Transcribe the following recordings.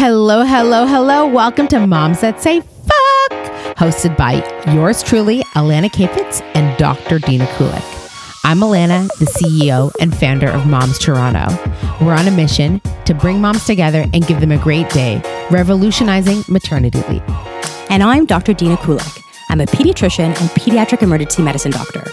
Hello, hello, hello. Welcome to Moms That Say Fuck, hosted by yours truly, Alana Kayfetz and Dr. Dina Kulik. I'm Alana, the CEO and founder of Moms Toronto. We're on a mission to bring moms together and give them a great day, revolutionizing maternity leave. And I'm Dr. Dina Kulik. I'm a pediatrician and pediatric emergency medicine doctor.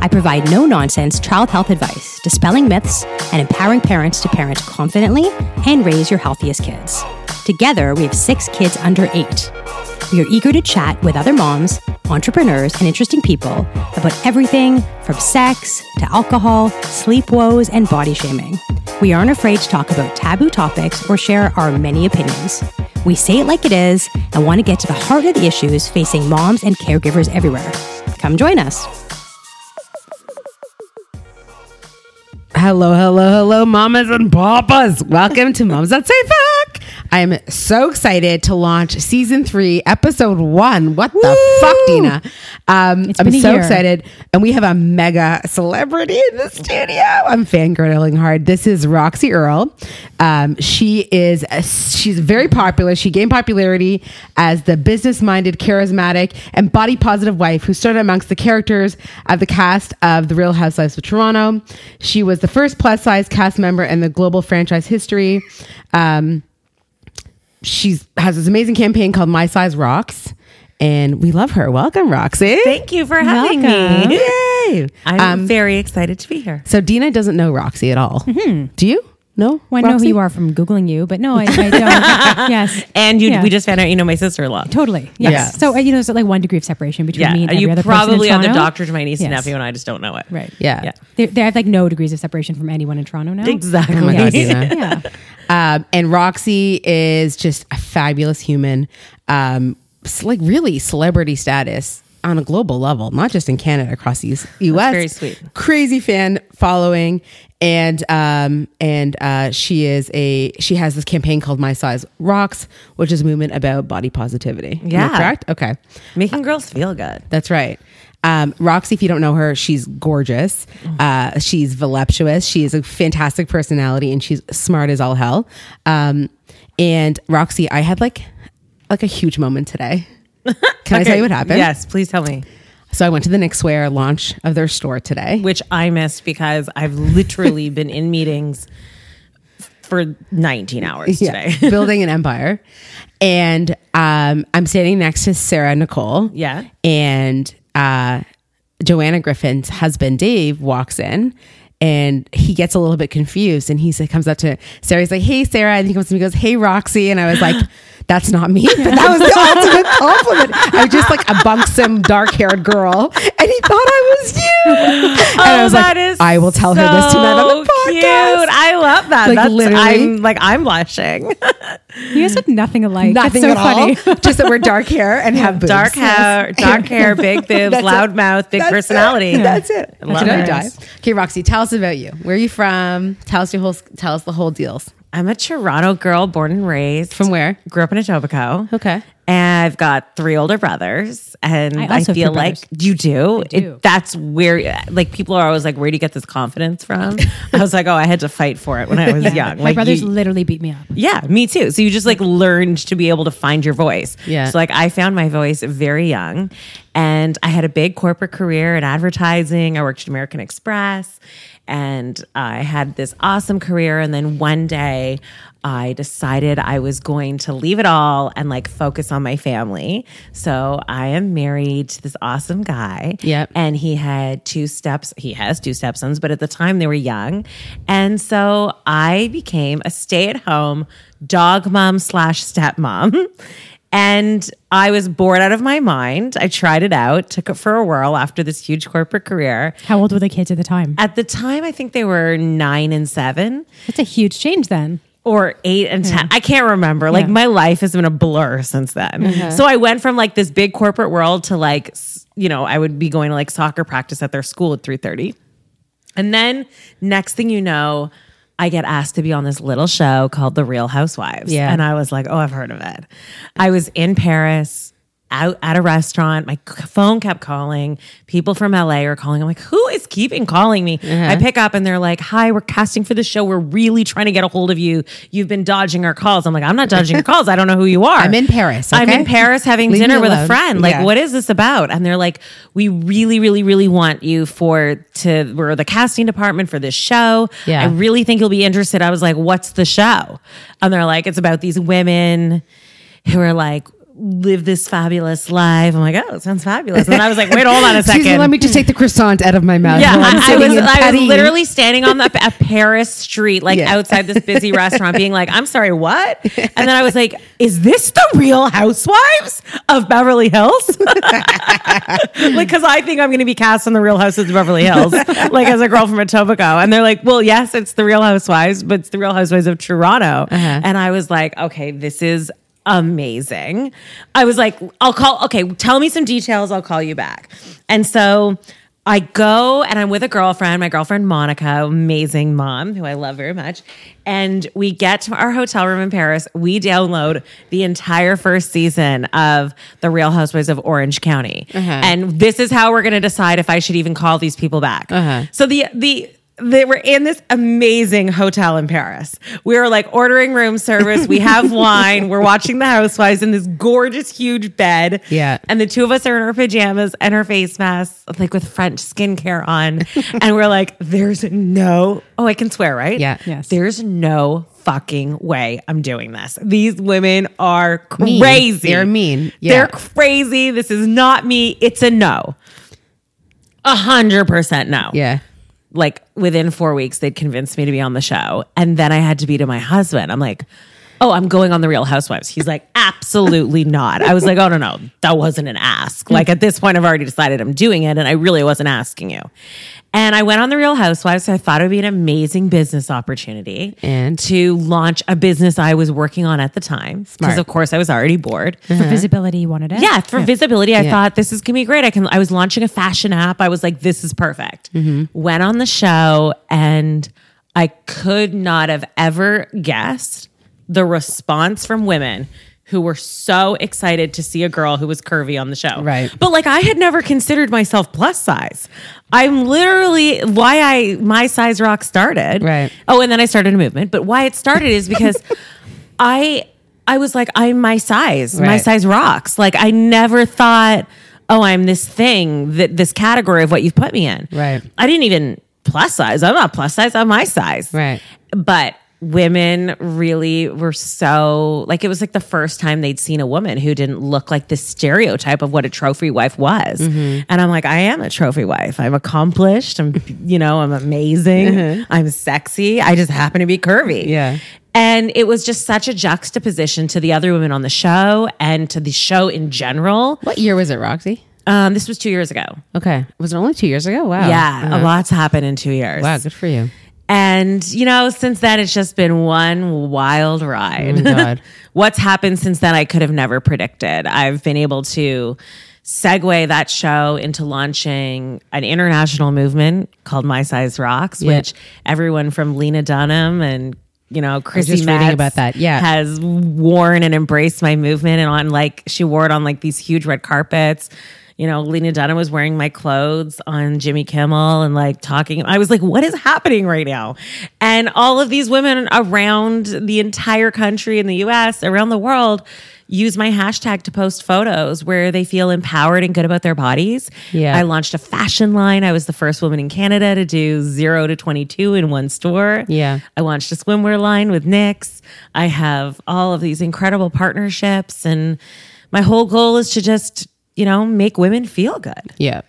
I provide no nonsense child health advice, dispelling myths, and empowering parents to parent confidently and raise your healthiest kids. Together, we have six kids under eight. We are eager to chat with other moms, entrepreneurs, and interesting people about everything from sex to alcohol, sleep woes, and body shaming. We aren't afraid to talk about taboo topics or share our many opinions. We say it like it is and want to get to the heart of the issues facing moms and caregivers everywhere. Come join us. Hello, hello, hello, mamas and papas. Welcome to Moms That Say Fuck. I'm so excited to launch season three, episode one. What the fuck, Dina? Um, I'm so year. excited. And we have a mega celebrity in the studio. I'm fangirling hard. This is Roxy Earle. Um, she is, a, she's very popular. She gained popularity as the business minded, charismatic, and body positive wife who stood amongst the characters of the cast of The Real Housewives of Toronto. She was the first plus size cast member in the global franchise history. Um, she's has this amazing campaign called My Size Rocks, and we love her. Welcome, Roxy. Thank you for having Welcome. me. Yay! I'm Um, very excited to be here. so Dina doesn't know Roxy at all. Do you? No. Well, I know who you are from Googling you, but no, I, I don't. yes. And you, Yeah. we just found out you know my sister-in-law. Totally. Yes. Yeah. So, uh, you know, there's like one degree of separation between Yeah, me and every you other person in probably are the doctor to my niece and nephew, and I just don't know it. Right. Yeah. Yeah. They, they have like no degrees of separation from anyone in Toronto now. Exactly. Oh my God, yeah. Um, and Roxy is just a fabulous human, um, like really celebrity status on a global level, not just in Canada, across the US. Very sweet. Crazy fan following, and um, and uh, she is a she has this campaign called My Size Rocks, which is a movement about body positivity. Yeah. correct. Okay. Making girls feel good. That's right. Um, Roxy, if you don't know her, she's gorgeous. Uh, she's voluptuous. She is a fantastic personality, and she's smart as all hell. Um, and Roxy, I had like like a huge moment today. Can I tell you what happened? Yes, please tell me. So I went to the Knixwear launch of their store today. Which I missed because I've literally been in meetings for 19 hours Yeah, today. building an empire, and um, I'm standing next to Sarah Nicole. Yeah. and uh, Joanna Griffiths' husband Dave walks in. And he gets a little bit confused, and he comes up to Sarah. He's like, "Hey, Sarah," and he comes to me, and goes, "Hey, Roxy," and I was like, "That's not me," but that was the ultimate compliment. I was just like a bunksome, dark-haired girl, and he thought I was you. and I oh, was Oh, that like, is "I will tell her this tonight on the podcast." Cute. I love that. Like, That's, literally. I'm like I'm blushing. You guys look nothing alike. Nothing That's so at funny. all. just that we're dark hair and have boobs. dark hair, dark hair, big boobs, That's it. loud mouth, big That's it. personality. That's it. Love it. Okay, Roxy, tell us about you. Where are you from? Tell us your whole. Tell us the whole deals. I'm a Toronto girl, born and raised. From where? Grew up in Etobicoke. Okay. And I've got three older brothers, and I I, feel like you do. do. It, that's where, like, people are always like, "Where do you get this confidence from?" I was like, "Oh, I had to fight for it when I was young." My brothers you- literally beat me up. yeah, me too. So you just like learned to be able to find your voice. Yeah. So like I found my voice very young and I had a big corporate career in advertising. I worked at American Express and I had this awesome career. And then one day I decided I was going to leave it all and like focus on my family. So I am married to this awesome guy. Yep. And he had two steps. He has two stepsons, but at the time they were young. And so I became a stay at home dog mom slash stepmom. And I was bored out of my mind. I tried it out, took it for a whirl after this huge corporate career. How old were the kids at the time? At the time, I think they were nine and seven That's a huge change then. or eight and 10. I can't remember. Like Yeah. my life has been a blur since then. Uh-huh. So I went from like this big corporate world to like, you know, I would be going to like soccer practice at their school at 3:30. And then next thing you know, I get asked to be on this little show called The Real Housewives. Yeah. And I was like, oh, I've heard of it. I was in Paris out at a restaurant. My phone kept calling. People from LA are calling. I'm like, who is keeping calling me? Uh-huh. I pick up and they're like, hi, we're casting for the show. We're really trying to get a hold of you. You've been dodging our calls. I'm like, I'm not dodging your calls. I don't know who you are. I'm in Paris, I'm in Paris having dinner with a friend. Like, Yeah. what is this about? And they're like, we really, really, really want you for to we're the casting department for this show. Yeah. I really think you'll be interested. I was like, what's the show? And they're like, it's about these women who are like live this fabulous life. I'm like, oh, it sounds fabulous. And I was like, wait, hold on a second. Let me just take the croissant out of my mouth. Yeah, I, I was I was literally standing on the a Paris street, like Yeah. outside this busy restaurant, being like, "I'm sorry, what?" And then I was like, "Is this the Real Housewives of Beverly Hills?" like, because I think I'm going to be cast on the Real Housewives of Beverly Hills, like as a girl from Etobicoke, and they're like, "Well, yes, it's the Real Housewives, but it's the Real Housewives of Toronto." Uh-huh. And I was like, "Okay, this is." Amazing. I was like, I'll call, okay, tell me some details. I'll call you back. And so I go and I'm with a girlfriend, my girlfriend Monica, amazing mom who I love very much. And we get to our hotel room in Paris. We download the entire first season of The Real Housewives of Orange County. Uh-huh. And this is how we're going to decide if I should even call these people back. Uh-huh. So the, the, they were in this amazing hotel in Paris. We were like ordering room service. We have wine. We're watching The Housewives in this gorgeous, huge bed. Yeah. And the two of us are in our pajamas and our face masks, like with French skincare on. and we're like, there's no, oh, I can swear, right? Yeah. Yes. There's no fucking way I'm doing this. These women are Mean. crazy. They're mean. Yeah. They're crazy. This is not me. It's a no. A hundred percent no Yeah. Like within four weeks they'd convinced me to be on the show. And then i had to be to my husband. I'm like oh i'm going on the real housewives. He's like absolutely not. I was like oh no no. That wasn't an ask. Hmm. Like at this point i've already decided i'm doing it and i really wasn't asking you and i went on the real housewives so i thought it would be an amazing business opportunity And? to launch a business i was working on at the time because of course i was already bored uh-huh. For visibility, you wanted it. yeah, for visibility, I Yeah. thought this is gonna be great. I can. I was launching a fashion app. I was like, this is perfect. Mm-hmm. Went on the show, and I could not have ever guessed the response from women who were so excited to see a girl who was curvy on the show. Right. But like, I had never considered myself plus size. I'm literally why I my size rock started. Right. Oh, and then I started a movement. But why it started is because I I was like, I'm my size. My size rocks. Like I never thought, oh, I'm this thing that this category of what you've put me in. Right. I didn't even plus size. I'm not plus size. I'm my size. Right. But women really were so like it was like the first time they'd seen a woman who didn't look like the stereotype of what a trophy wife was. Mm-hmm. And I'm like, I am a trophy wife. I'm accomplished. I'm, you know, I'm amazing. I'm sexy. I just happen to be curvy. Mm-hmm. Yeah. And it was just such a juxtaposition to the other women on the show and to the show in general. What year was it, Roxy? Um, this was two years ago. Okay. Was it only two years ago? Wow. Yeah, a lot's happened in two years. Wow. Good for you. And, you know, since then, it's just been one wild ride. Oh my God. What's happened since then, I could have never predicted. I've been able to segue that show into launching an international movement called My Size Rocks, Yeah. which everyone from Lena Dunham and you know, Chrissy just reading Metz about that. Yeah. has worn and embraced my movement, and on like she wore it on like these huge red carpets. You know, Lena Dunham was wearing my clothes on Jimmy Kimmel and like talking. I was like, what is happening right now? And all of these women around the entire country in the US, around the world, use my hashtag to post photos where they feel empowered and good about their bodies. Yeah. I launched a fashion line. I was the first woman in Canada to do zero to 22 in one store. Yeah. I launched a swimwear line with Knix. I have all of these incredible partnerships. And my whole goal is to just, you know, make women feel good. Yeah.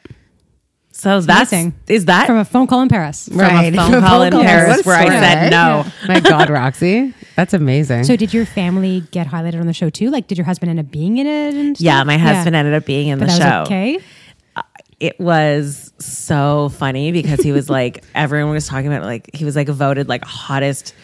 So that's, amazing. is that From a phone call in Paris. from a phone call in What a Paris where I story. said no. My God, Roxy. That's amazing. So did your family get highlighted on the show too? Like, did your husband end up being in it? And Yeah, my husband ended up being in But the that show. was okay. Uh, it was so funny because he was like everyone was talking about like he was like voted like hottest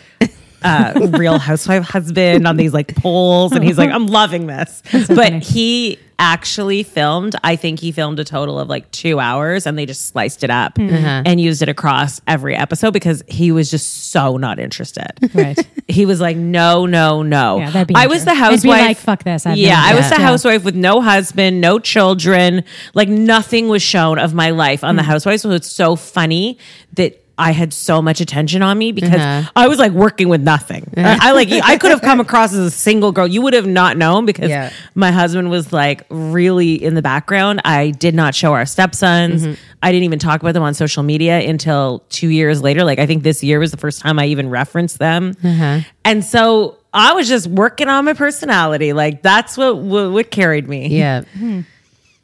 uh, real housewife husband on these like polls and he's like i'm loving this but funny. he actually filmed, I think he filmed a total of like two hours and they just sliced it up Uh-huh. and used it across every episode because he was just so not interested. Right. He was like, no, no, no. Yeah, that'd be I was the housewife. like, fuck this, I have yeah, I was the Yeah. housewife with no husband, no children. Like nothing was shown of my life on the housewife. So it's so funny that I had so much attention on me because Uh-huh. I was like working with nothing. I, I like I could have come across as a single girl. You would have not known because Yeah. my husband was like really in the background. I did not show our stepsons. Mm-hmm. I didn't even talk about them on social media until two years later. Like I think this year was the first time I even referenced them. Uh-huh. And so I was just working on my personality. Like that's what what, what carried me. Yeah. Hmm.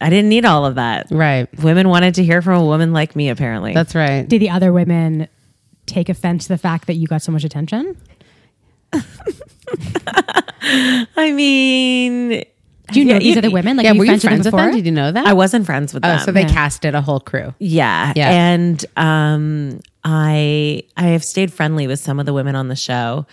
I didn't need all of that. Right. Women wanted to hear from a woman like me. Apparently, That's right. Did the other women take offense to the fact that you got so much attention? I mean, Do you know Yeah, these you- other women? Like, yeah, were were you friends with them with them? Did you know that? I wasn't friends with Oh, them. so they Yeah. casted a whole crew. Yeah. Yeah. And um I I have stayed friendly with some of the women on the show.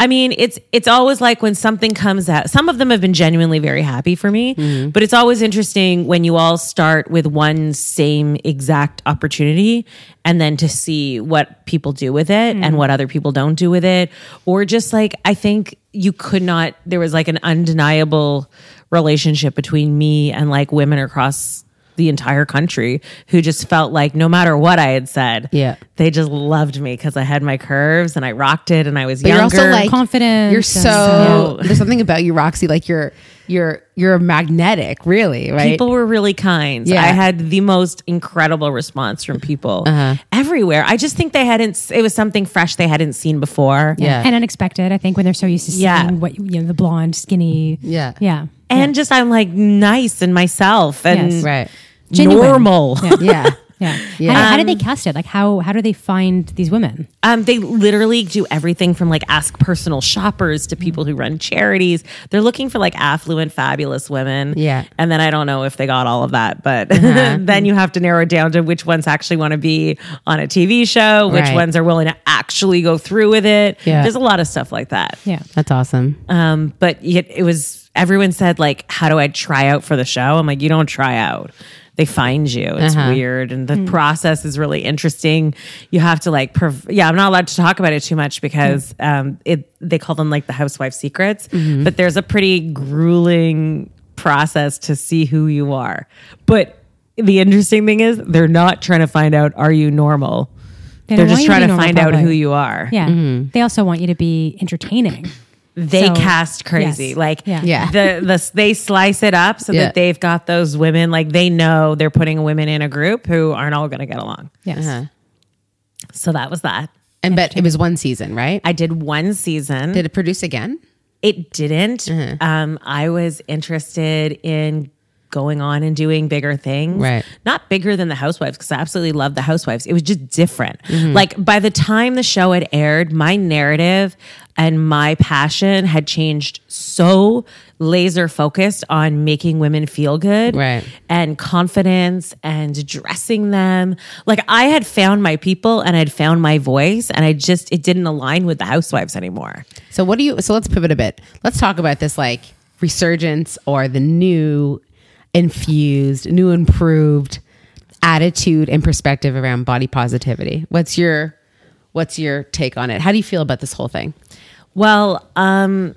I mean, it's it's always like when something comes out. Some of them have been genuinely very happy for me, Mm-hmm. but it's always interesting when you all start with one same exact opportunity and then to see what people do with it Mm-hmm. and what other people don't do with it or just like I think you could not there was like an undeniable relationship between me and like women across the entire country who just felt like no matter what I had said, Yeah. they just loved me because I had my curves and I rocked it and I was But younger. you're also like Confident You're and- so Yeah. there's something about you, Roxy. Like you're you're you're magnetic, really, right? people were really kind. Yeah. I had the most incredible response from people Uh-huh. everywhere. I just think they hadn't. It was something fresh they hadn't seen before. Yeah. And unexpected, I think, when they're so used to seeing Yeah. what you know, the blonde, skinny. Yeah. Yeah. and just I'm like nice and myself and Yes. right. Genuine. normal. Yeah. Yeah. Yeah. Yeah. How, how did they cast it? Like how how do they find these women? Um, they literally do everything from like ask personal shoppers to people who run charities. They're looking for like affluent, fabulous women. Yeah. And then I don't know if they got all of that, but then you have to narrow it down to which ones actually want to be on a TV show, which Right. ones are willing to actually go through with it. Yeah. There's a lot of stuff like that. Yeah. That's awesome. Um, but it, it was everyone said like, how do I try out for the show? I'm like, you don't try out. They find you. It's Uh-huh. weird, and the process is really interesting. You have to like, prov- yeah. I'm not allowed to talk about it too much because um, it they call them like the housewife secrets. But there's a pretty grueling process to see who you are. But the interesting thing is, they're not trying to find out are you normal. They They're just trying to to be normal, find out who you are. Yeah. They also want you to be entertaining. They So- cast crazy. Yes. Like Yeah. Yeah. the the they slice it up so Yeah. that they've got those women like they know they're putting women in a group who aren't all going to get along. Yes. Uh-huh. So that was that. And but it was one season, right? I did one season. Did it produce again? it didn't. Mm-hmm. Um, I was interested in going on and doing bigger things. Right. Not bigger than the Housewives because I absolutely love the Housewives. It was just different. Mm-hmm. Like by the time the show had aired, my narrative and my passion had changed so laser focused on making women feel good Right. and confidence and dressing them. Like I had found my people and I'd found my voice and I just it didn't align with the housewives anymore. So what do you so let's pivot a bit. Let's talk about this like resurgence or the new infused, new improved attitude and perspective around body positivity. What's your what's your take on it? How do you feel about this whole thing? Well, um,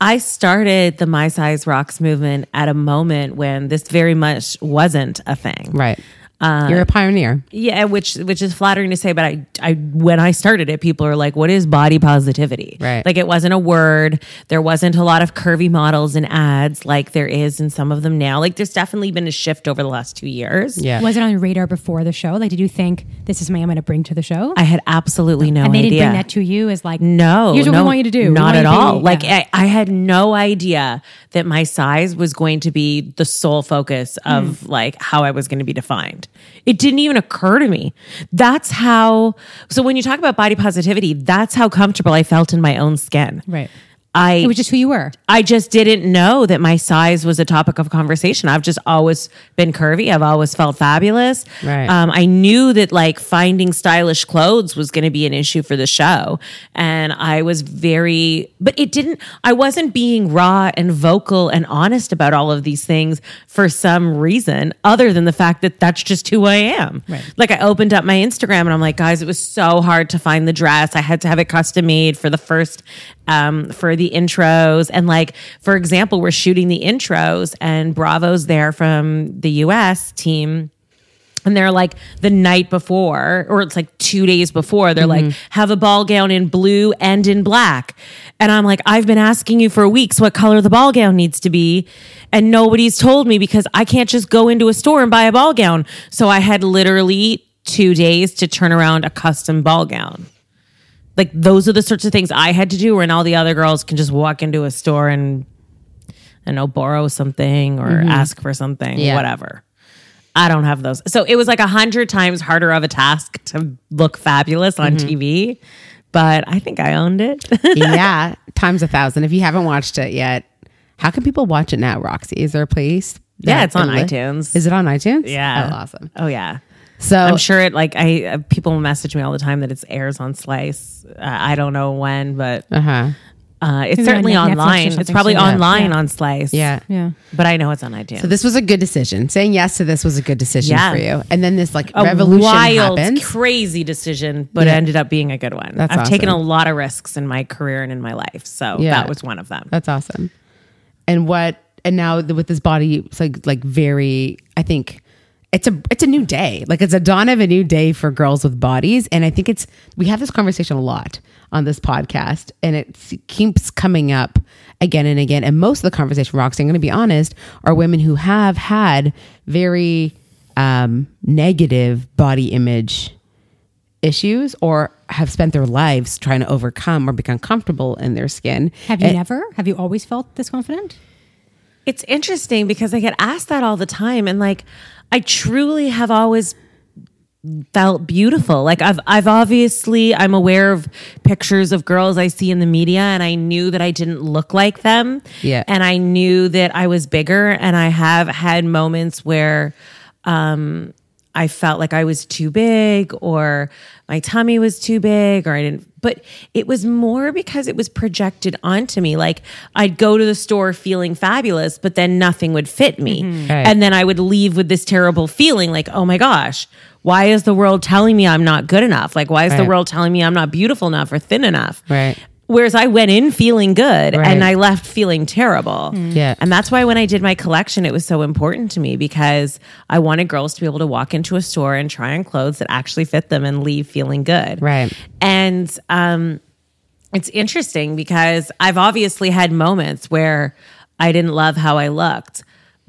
I started the My Size Rocks movement at a moment when this very much wasn't a thing. Right. You're a pioneer. Yeah, which which is flattering to say, but I I when I started it, people are like, "What is body positivity?" Right. Like it wasn't a word. There wasn't a lot of curvy models and ads like there is in some of them now. Like there's definitely been a shift over the last two years. Yeah. Was it on your radar before the show? Like, did you think this is something I'm going to bring to the show? I had absolutely no idea. and they idea. didn't bring that to you as like, No, here's what no, we want you to do. Not at you to be- all. Like yeah. I, I had no idea that my size was going to be the sole focus of Hmm. like how I was going to be defined. It didn't even occur to me. That's how. So when you talk about body positivity, that's how comfortable I felt in my own skin. right. I It was just who you were. I just didn't know that my size was a topic of conversation. I've just always been curvy. I've always felt fabulous. Right. Um, I knew that like finding stylish clothes was going to be an issue for the show, and I was very, but it didn't. I wasn't being raw and vocal and honest about all of these things for some reason, other than the fact that that's just who I am. Right. Like I opened up my Instagram and I'm like, guys, it was so hard to find the dress. I had to have it custom made for the first um for the intros and like for example, we're shooting the intros and Bravo's there from the US team and they're like the night before or it's like 2 days before they're like have a ball gown in blue and in black. And I'm like I've been asking you for weeks what color the ball gown needs to be and nobody's told me because I can't just go into a store and buy a ball gown. So I had literally 2 days to turn around a custom ball gown like those are the sorts of things I had to do, and all the other girls can just walk into a store and I know borrow something or mm-hmm. ask for something, Yeah. whatever. I don't have those, so it was like a hundred times harder of a task to look fabulous on mm-hmm. TV. But I think I owned it. yeah, times a thousand. If you haven't watched it yet, how can people watch it now, Roxy? Is there a place? Yeah, it's on li- iTunes. Is it on iTunes? Yeah. Oh, awesome. oh yeah, So I'm sure it. Like I, uh, people message me all the time that it's airs on Slice. Uh, I don't know when, but Uh huh. uh, it's Is it on certainly online. It's probably too? online Yeah. on Slice. Yeah. Yeah. but I know it's on iTunes. So this was a good decision. Saying yes to this was a good decision Yeah. for you. And then this like a revolution wild, happens. crazy decision, but Yeah. it ended up being a good one. That's I've taken a lot of risks in my career and in my life, so Yeah. that was one of them. That's awesome. And what? And now with this body, it's like like very. I think it's a it's a new day. Like it's a dawn of a new day for girls with bodies. And I think it's we have this conversation a lot on this podcast, and it keeps coming up again and again. And most of the conversation, Roxy, I'm going to be honest, are women who have had very um, negative body image issues or have spent their lives trying to overcome or become comfortable in their skin. Have you And- never? Have you always felt this confident? It's interesting because I get asked that all the time, and like I truly have always felt beautiful. Like I've I've obviously I'm aware of pictures of girls I see in the media and I knew that I didn't look like them. Yeah. And I knew that I was bigger and I have had moments where um I felt like I was too big or my tummy was too big or I didn't but it was more because it was projected onto me. Like I'd go to the store feeling fabulous but then nothing would fit me. Mm-hmm. Right. and then I would leave with this terrible feeling like oh my gosh why is the world telling me I'm not good enough? Like why is the world telling me I'm not beautiful enough or thin enough? Right. Whereas I went in feeling good Right. and I left feeling terrible. Yeah. And that's why when I did my collection, it was so important to me because I wanted girls to be able to walk into a store and try on clothes that actually fit them and leave feeling good. Right. And um, it's interesting because I've obviously had moments where I didn't love how I looked.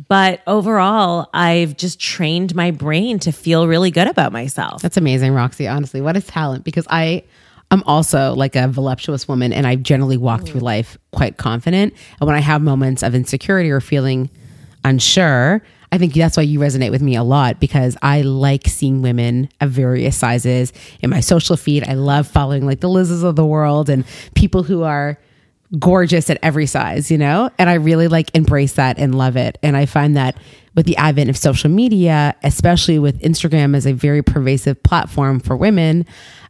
But overall, I've just trained my brain to feel really good about myself. That's amazing, Roxy. Honestly, what a talent. Because I I'm also like a voluptuous woman and I generally walk through mm. life quite confident. And when I have moments of insecurity or feeling unsure, I think that's why you resonate with me a lot because I like seeing women of various sizes in my social feed. I love following like the Lizzo's of the world and people who are gorgeous at every size, you know? And I really like embrace that and love it. And I find that with the advent of social media, especially with Instagram as a very pervasive platform for women,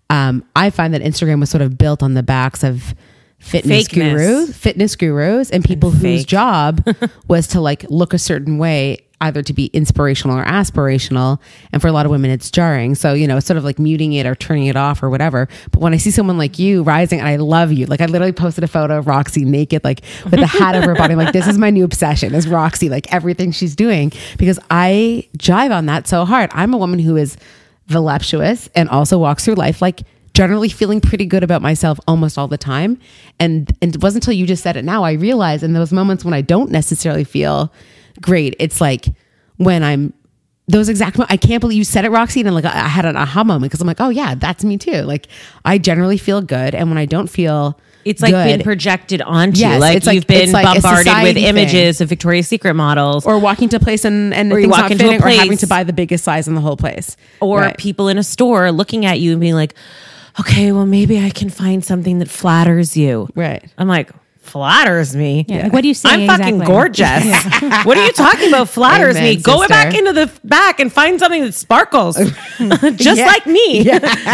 um, I find that Instagram was sort of built on the backs of fitness Fakeness. gurus, fitness gurus, and people whose job was to like look a certain way either to be inspirational or aspirational. And for a lot of women it's jarring. So you know it's sort of like muting it or turning it off or whatever. But when i see someone like you rising and i love you. Like i literally posted a photo of roxy naked like with the hat over her body. I'm like this is my new obsession is roxy like everything she's doing. Because i jive on that so hard. I'm a woman who is voluptuous and also walks through life like generally feeling pretty good about myself almost all the time. And and it wasn't until you just said it now i realize in those moments when i don't necessarily feel great it's like when i'm those exact i can't believe you said it roxy and like i had an aha moment because i'm like oh yeah that's me too like i generally feel good and when i don't feel It's like been good- projected onto Yes, you. Like it's like- you've been like bombarded with society thing. images of Victoria's Secret models or, or walking to a place and and Or things walk not fitting or having to buy the biggest size in the whole place Right. people in a store looking at you and being like, okay, well, maybe I can find something that flatters you. Right. I'm like, flatters me. Yeah, like, what do you say I'm fucking exactly? gorgeous. what are you talking about? Flatters Amen, me. Go back into the back and find something that sparkles, just Yeah. like me.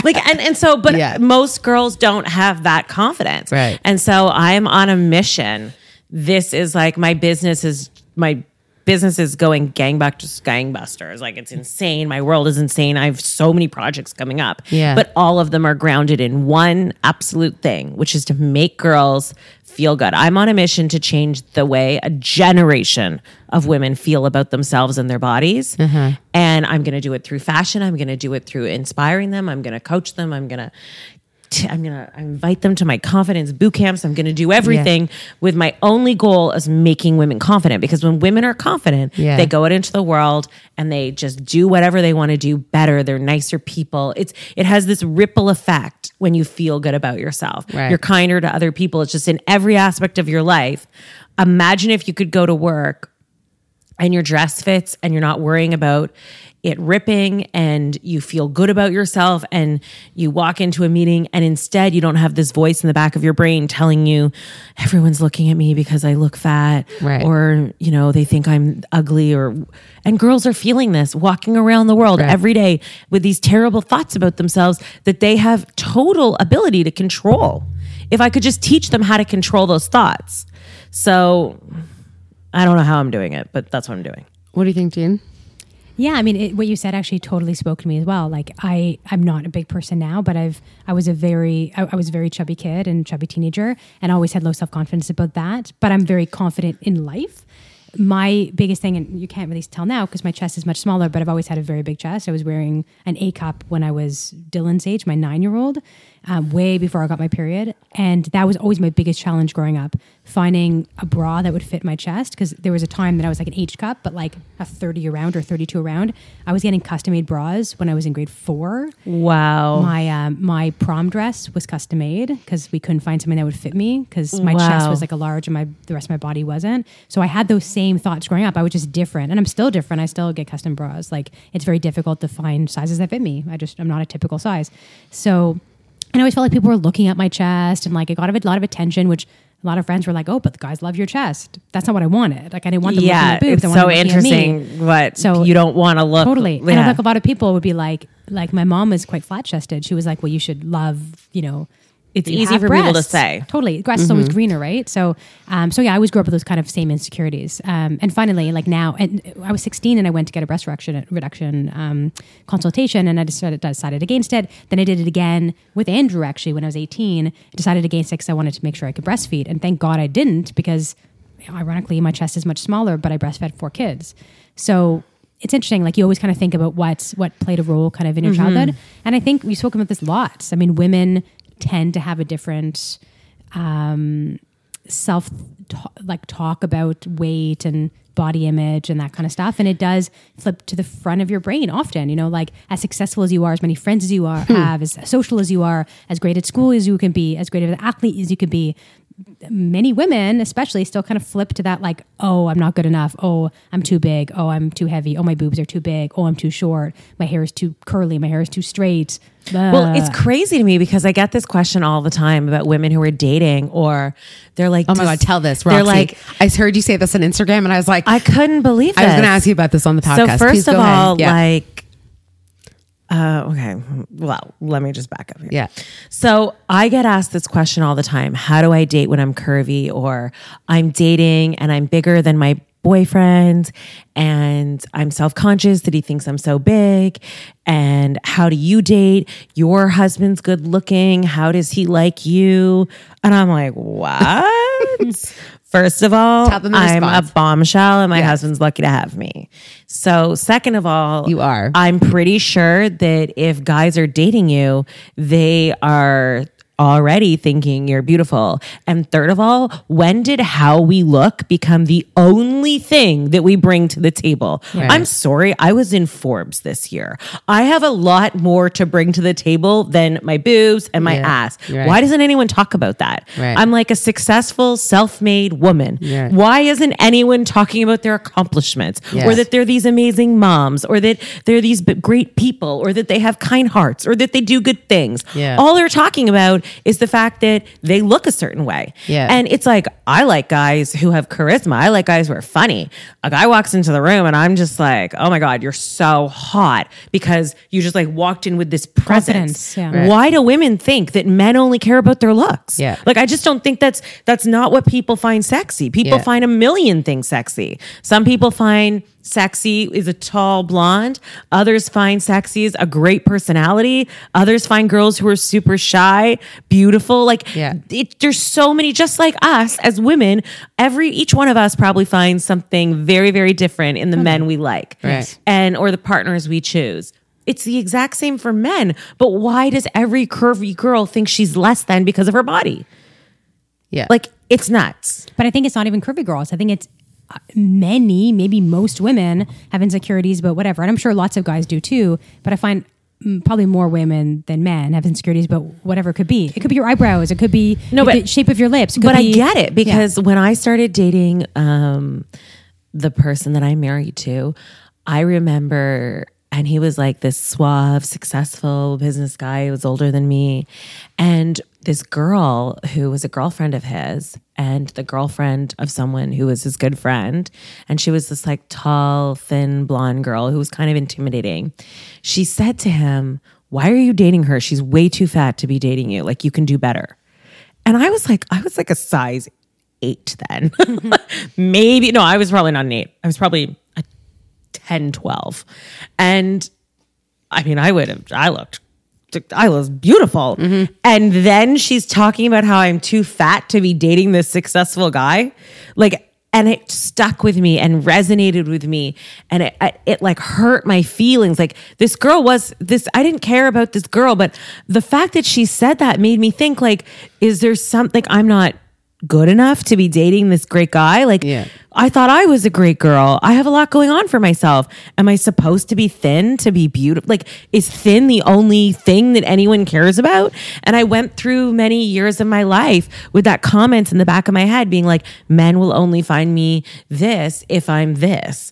like and and so, but Yeah. most girls don't have that confidence, Right. And so I'm on a mission. This is like my business is my business is going gangbusters, gangbusters. Like it's insane. My world is insane. I have so many projects coming up. Yeah. But all of them are grounded in one absolute thing, which is to make girls feel good. I'm on a mission to change the way a generation of women feel about themselves and their bodies. Mm-hmm. And I'm going to do it through fashion. I'm going to do it through inspiring them. I'm going to coach them. I'm going to t- I'm gonna invite them to my confidence boot camps. I'm gonna do everything with my only goal is making women confident because when women are confident, Yeah. they go out into the world and they just do whatever they want to do better. They're nicer people. It's it has this ripple effect when you feel good about yourself. Right. You're kinder to other people. It's just in every aspect of your life. Imagine if you could go to work and your dress fits and you're not worrying about it ripping and you feel good about yourself and you walk into a meeting and instead you don't have this voice in the back of your brain telling you everyone's looking at me because I look fat Right. or you know they think I'm ugly or and girls are feeling this walking around the world Right. every day with these terrible thoughts about themselves that they have total ability to control if I could just teach them how to control those thoughts so I don't know how I'm doing it, but that's what I'm doing. What do you think, Jean? Yeah, I mean, it, what you said actually totally spoke to me as well. Like, I, I'm not a big person now, but I've, I was a very, I, I was a very chubby kid and chubby teenager, and always had low self confidence about that. But I'm very confident in life. My biggest thing, and you can't really tell now because my chest is much smaller, but I've always had a very big chest. I was wearing an A cup when I was Dylan's age, my nine year old, um, way before I got my period, and that was always my biggest challenge growing up. Finding a bra that would fit my chest because there was a time that I was like an H cup, but like a 30 around or 32 around. I was getting custom made bras when I was in grade four. Wow. My um, my prom dress was custom made because we couldn't find something that would fit me because my chest was like a large and my the rest of my body wasn't. So I had those same thoughts growing up. I was just different, and I'm still different. I still get custom bras. Like it's very difficult to find sizes that fit me. I just I'm not a typical size. So and I always felt like people were looking at my chest and like it got a lot of attention, which a lot of friends were like, "Oh, but the guys love your chest." That's not what I wanted. Like I didn't want them yeah, looking at boobs. it's I so wanted them looking at me. interesting. What So- you don't want to look Totally. And I Yeah. think a lot of people would be like, like my mom was quite flat chested. She was like, well, you should love, you know, It's easy for people to breasts. say. Mm-hmm. Totally. Grass is always greener, right? So, um, so yeah, I always grew up with those kind of same insecurities. Um, and finally, like now, and I was 16 and I went to get a breast reduction, reduction um, consultation and I decided, decided against it. Then I did it again with Andrew actually when I was 18. I decided against it because I wanted to make sure I could breastfeed. And thank God I didn't because ironically my chest is much smaller, but I breastfed four kids. So it's interesting. Like you always kind of think about what's what played a role kind of in your childhood. And I think we've spoken about this lots. I mean, women tend to have a different um, self like talk about weight and body image and that kind of stuff. And it does flip to the front of your brain often you know like as successful as you are as many friends as you are have as social as you are as great at school as you can be as great of an athlete as you can be many women especially still kind of flip to that like oh i'm not good enough. Oh i'm too big. Oh i'm too heavy. Oh my boobs are too big. Oh i'm too short. My hair is too curly. My hair is too straight. Well, it's crazy to me because I get this question all the time about women who are dating or they're like, Oh my God, tell this. They're like, I heard you say this on Instagram, and I was like, I couldn't believe I was going to ask you about this on the podcast. So first Please of go ahead. all, Yeah. like, uh, okay, well, let me just back up here. Yeah. So I get asked this question all the time: How do I date when I'm curvy, or I'm dating and I'm bigger than my boyfriend, and I'm self conscious that he thinks I'm so big, and how do you date? Your husband's good looking. How does he like you? And I'm like, what? First of all, the I'm response. a bombshell and my Yes. husband's lucky to have me. So, second of all, You are. I'm pretty sure that if guys are dating you, they are already thinking you're beautiful. And third of all, when did how we look become the only thing that we bring to the table? I'm sorry, I was in Forbes this year. I have a lot more to bring to the table than my boobs and my Yeah. ass. Right. Why doesn't anyone talk about that? Right. I'm like a successful, self-made woman. Yeah. Why isn't anyone talking about their accomplishments or that they're these amazing moms or that they're these great people or that they have kind hearts or that they do good things? Yeah. All they're talking about is the fact that they look a certain way. Yeah. And it's like, I like guys who have charisma. I like guys who are funny. A guy walks into the room and I'm just like, oh my God, you're so hot because you just like walked in with this presence. Yeah. Right. Why do women think that men only care about their looks? Yeah. Like I just don't think that's that's not what people find sexy. People Yeah. find a million things sexy. Some people find sexy is a tall blonde. Others find sexy is a great personality. Others find girls who are super shy, beautiful. Like Yeah. it, there's so many just like us as women, every each one of us probably finds something very very different in the hmm. men we like. Right. And or the partners we choose. It's the exact same for men, but why does every curvy girl think she's less than because of her body? Yeah. Like it's nuts. But I think it's not even curvy girls. I think it's many, maybe most women have insecurities, but whatever. And I'm sure lots of guys do too. But I find mm, probably more women than men have insecurities, but whatever it could be. It could be your eyebrows. It could be No, the but- shape of your lips. But I get it Yeah. because when I started dating um, the person that I'm married to, I remember, and he was like this suave, successful business guy. who was older than me. And this girl who was a girlfriend of his, and the girlfriend of someone who was his good friend. And she was this like tall, thin, blonde girl who was kind of intimidating. She said to him, Why are you dating her? She's way too fat to be dating you. Like, you can do better. And I was like, I was like a size eight then. Maybe, no, I was probably not an eight. I was probably a 10, 12. And I mean, I would have, I looked, I was beautiful. Mm-hmm. And then she's talking about how I'm too fat to be dating this successful guy. Like, and it stuck with me and resonated with me and it, it, it like hurt my feelings like this girl was this i didn't care about this girl but the fact that she said that made me think like is there something i'm not good enough to be dating this great guy like Yeah. I thought I was a great girl. I have a lot going on for myself. Am I supposed to be thin to be beautiful? Like, is thin the only thing that anyone cares about? And I went through many years of my life with that comment in the back of my head being like, men will only find me this if I'm this.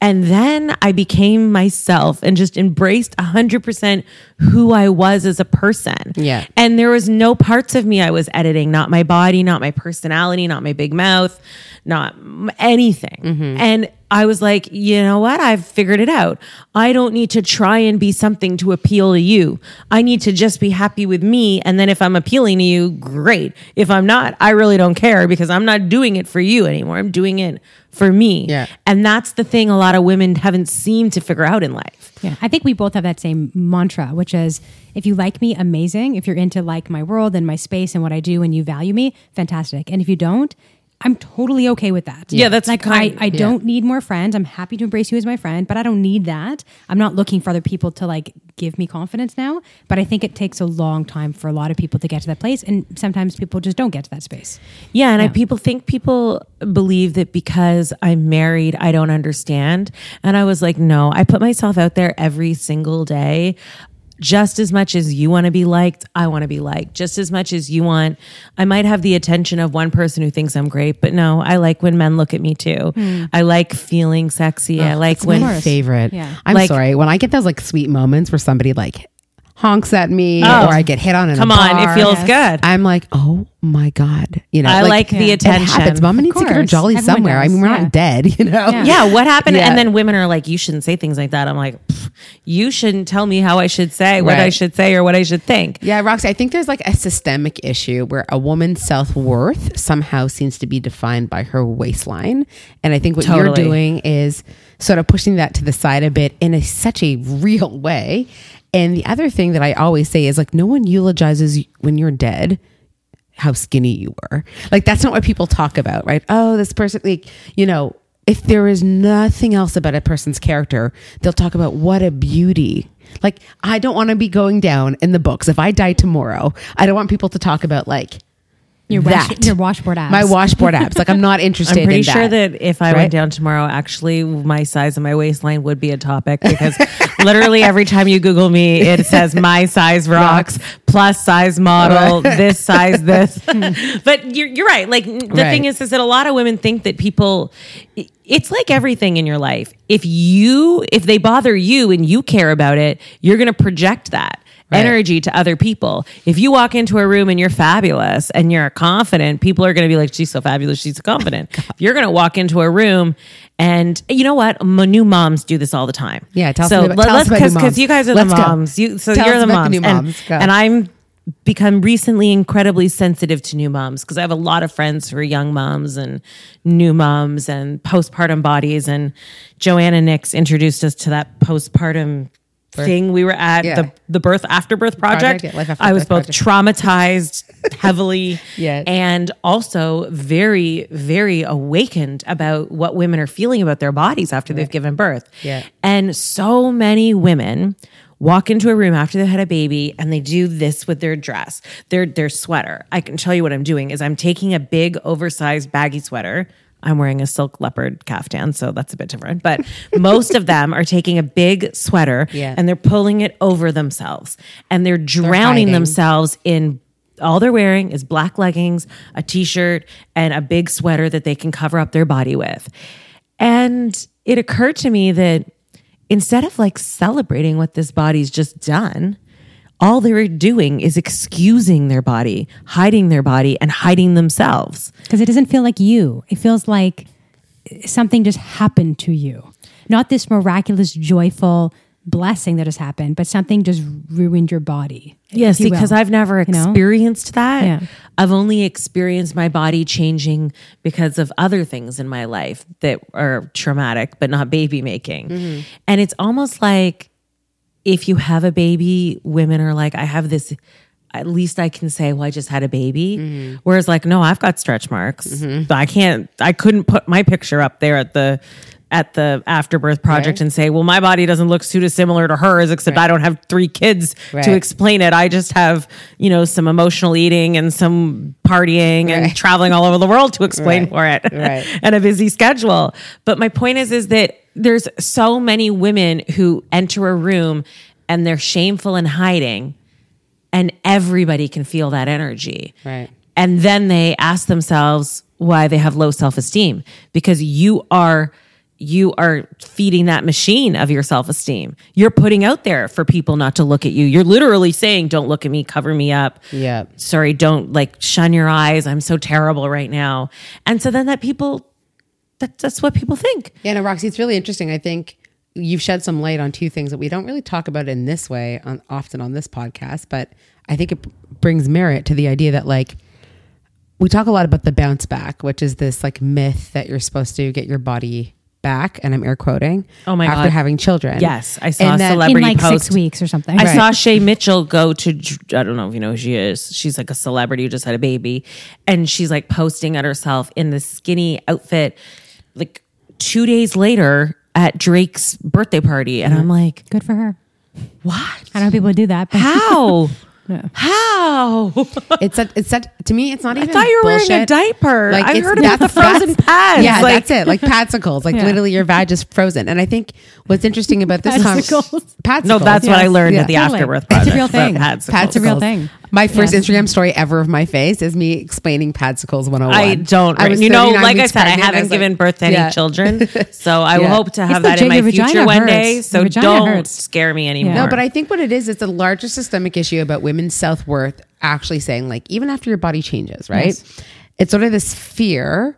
And then I became myself and just embraced 100% who I was as a person. Yeah. And there was no parts of me I was editing, not my body, not my personality, not my big mouth, not anything. Mm-hmm. And I was like, you know what? I've figured it out. I don't need to try and be something to appeal to you. I need to just be happy with me. And then if I'm appealing to you, great. If I'm not, I really don't care because I'm not doing it for you anymore. I'm doing it for me. Yeah. And that's the thing a lot of women haven't seemed to figure out in life. Yeah, I think we both have that same mantra, which is if you like me, amazing. If you're into like my world and my space and what I do and you value me, fantastic. And if you don't, I'm totally okay with that. Yeah, that's like kind- I, I don't need more friends. I'm happy to embrace you as my friend, but I don't need that. I'm not looking for other people to like give me confidence now. But I think it takes a long time for a lot of people to get to that place, and sometimes people just don't get to that space. Yeah, and I, people think people believe that because I'm married, I don't understand. And I was like, no, I put myself out there every single day. Just as much as you want to be liked, I want to be liked. Just as much as you want, I might have the attention of one person who thinks I'm great, but no, I like when men look at me too. I like feeling sexy. I like when my favorite. Yeah. I'm Like- sorry. When I get those like sweet moments where somebody like honks at me Oh. or I get hit on in come a on, it feels Yes. good. I'm like, oh my god, you know. I like the It attention. happens. Mama needs to get her jolly Everyone somewhere. I mean, we're Yeah. not dead, you know. Yeah. yeah, what happened? Yeah. And then women are like, you shouldn't say things like that. I'm like, you shouldn't tell me how I should say, what I should say, or what I should think. Yeah, Roxy, I think there's like a systemic issue where a woman's self worth somehow seems to be defined by her waistline. And I think what you're doing is sort of pushing that to the side a bit in a, such a real way. And the other thing that I always say is like, no one eulogizes when you're dead how skinny you were. Like, that's not what people talk about, right? Oh, this person, like, you know, if there is nothing else about a person's character, they'll talk about what a beauty. Like, I don't want to be going down in the books. If I die tomorrow, I don't want people to talk about like Your wash, that. your washboard abs. my washboard abs. Like, I'm not interested. In that. I'm pretty in sure that if I right? went down tomorrow, actually, my size and my waistline would be a topic because literally every time you Google me, it says my size rocks, plus size model, this size, this. Hmm. but you're, you're right. Like, the Right. thing is, is that a lot of women think that people, it's like everything in your life. If you, if they bother you and you care about it, you're going to project that. energy to other people. If you walk into a room and you're fabulous and you're confident, people are going to be like, she's so fabulous, she's so confident. if you're going to walk into a room and you know what? M- new moms do this all the time. Yeah, tell us so about- let- tell let's about because you guys are Let's the go. moms. You so Tell you're us the about the moms, new and, moms. Go. and I'm become recently incredibly sensitive to new moms because I have a lot of friends who are young moms and new moms and postpartum bodies. And Joanna Knix introduced us to that postpartum thing we were at Yeah. the the birth after birth project. Project, yeah, After I was both Project. traumatized heavily Yes. and also very very awakened about what women are feeling about their bodies after they've given birth. Yeah. And so many women walk into a room after they had a baby and they do this with their dress, their their sweater. I can tell you what I'm doing is I'm taking a big oversized baggy sweater. I'm wearing a silk leopard caftan, so that's a bit different. But most of them are taking a big sweater Yeah. and they're pulling it over themselves and they're drowning hiding. themselves in all they're wearing is black leggings, a t-shirt, and a big sweater that they can cover up their body with. And it occurred to me that instead of like celebrating what this body's just done, all they're doing is excusing their body, hiding their body, and hiding themselves. because it doesn't feel like you. It feels like something just happened to you. Not this miraculous, joyful blessing that has happened, but something just ruined your body. Yes, if you will. because I've never You know? experienced that. Yeah. I've only experienced my body changing because of other things in my life that are traumatic, but not baby making. Mm-hmm. And it's almost like if you have a baby, women are like, I have this. At least I can say, well, I just had a baby. Mm-hmm. Whereas, like, no, I've got stretch marks. I can't. I couldn't put my picture up there at the at the afterbirth project Right. and say, well, my body doesn't look too dissimilar to hers, except I don't have three kids Right. to explain it. I just have, you know, some emotional eating and some partying and traveling all over the world to explain Right. for it Right. and a busy schedule. But my point is, is that there's so many women who enter a room and they're shameful and hiding and everybody can feel that energy. Right. And then they ask themselves why they have low self-esteem because you are you are feeding that machine of your self-esteem. You're putting out there for people not to look at you. You're literally saying don't look at me, cover me up. Yeah. Sorry, don't like shun your eyes. I'm so terrible right now. And so then that people that, that's what people think. Yeah, no, Roxy, it's really interesting. I think you've shed some light on two things that we don't really talk about in this way on, often on this podcast, but I think it brings merit to the idea that like we talk a lot about the bounce back, which is this like myth that you're supposed to get your body back, and I'm air quoting. Oh my god. after God. having children. Yes, I saw a And in celebrity like post. six weeks or something. I saw Shay Mitchell go to, I don't know if you know who she is. She's like a celebrity who just had a baby. And she's like posting at herself in this skinny outfit, like two days later at Drake's birthday party. And I'm mm-hmm. like, Good for her. what? I don't know people do that. But How? How? It's a, it's such to me. It's not even. thought you were wearing a bullshit. diaper. I heard about the frozen pads. Yeah, Like- that's it. Like padsicles. Like Yeah. literally, your vag is frozen. And I think what's interesting about this conversation, padsicles. No, that's what I learned Yeah. at the Totally. afterbirth It's a real thing. padsicles. It's a real thing. My first Yes. Instagram story ever of my face is me explaining padsicles 101. I don't. I was you know, like I said, I haven't like- given birth to any Yeah. children, so I Yeah. hope to have that in my future one day. So don't scare me anymore. No, but I think what it is, it's a larger systemic issue about women's self worth actually saying, like, even after your body changes, right? Yes. It's sort of this fear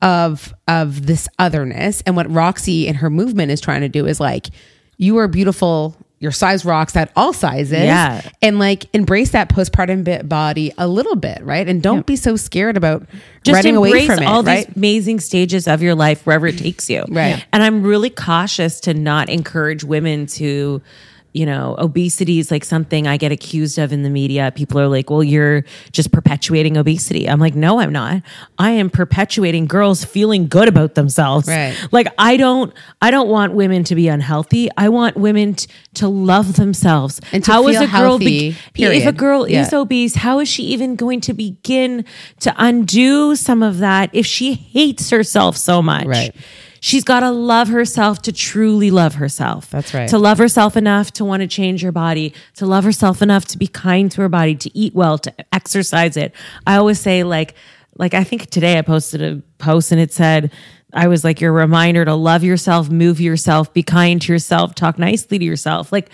of of this otherness. And what Roxy and her movement is trying to do is like, you are beautiful, your size rocks at all sizes. Yeah. And like embrace that postpartum bit body a little bit, right? And don't be so scared about just running away from it. all right? these amazing stages of your life wherever it takes you. Right. Yeah. And I'm really cautious to not encourage women to, you know, obesity is like something I get accused of in the media. People are like, well, you're just perpetuating obesity. I'm like, no, I'm not. I am perpetuating girls feeling good about themselves. Right. Like I don't, I don't want women to be unhealthy. I want women t- to love themselves. And to How is a girl healthy, if a girl Yeah. is obese, how is she even going to begin to undo some of that if she hates herself so much? Right. She's got to love herself to truly love herself. That's right. To love herself enough to want to change her body, to love herself enough to be kind to her body, to eat well, to exercise it. I always say, like, like I think today I posted a post and it said, I was like, your reminder to love yourself, move yourself, be kind to yourself, talk nicely to yourself. Like,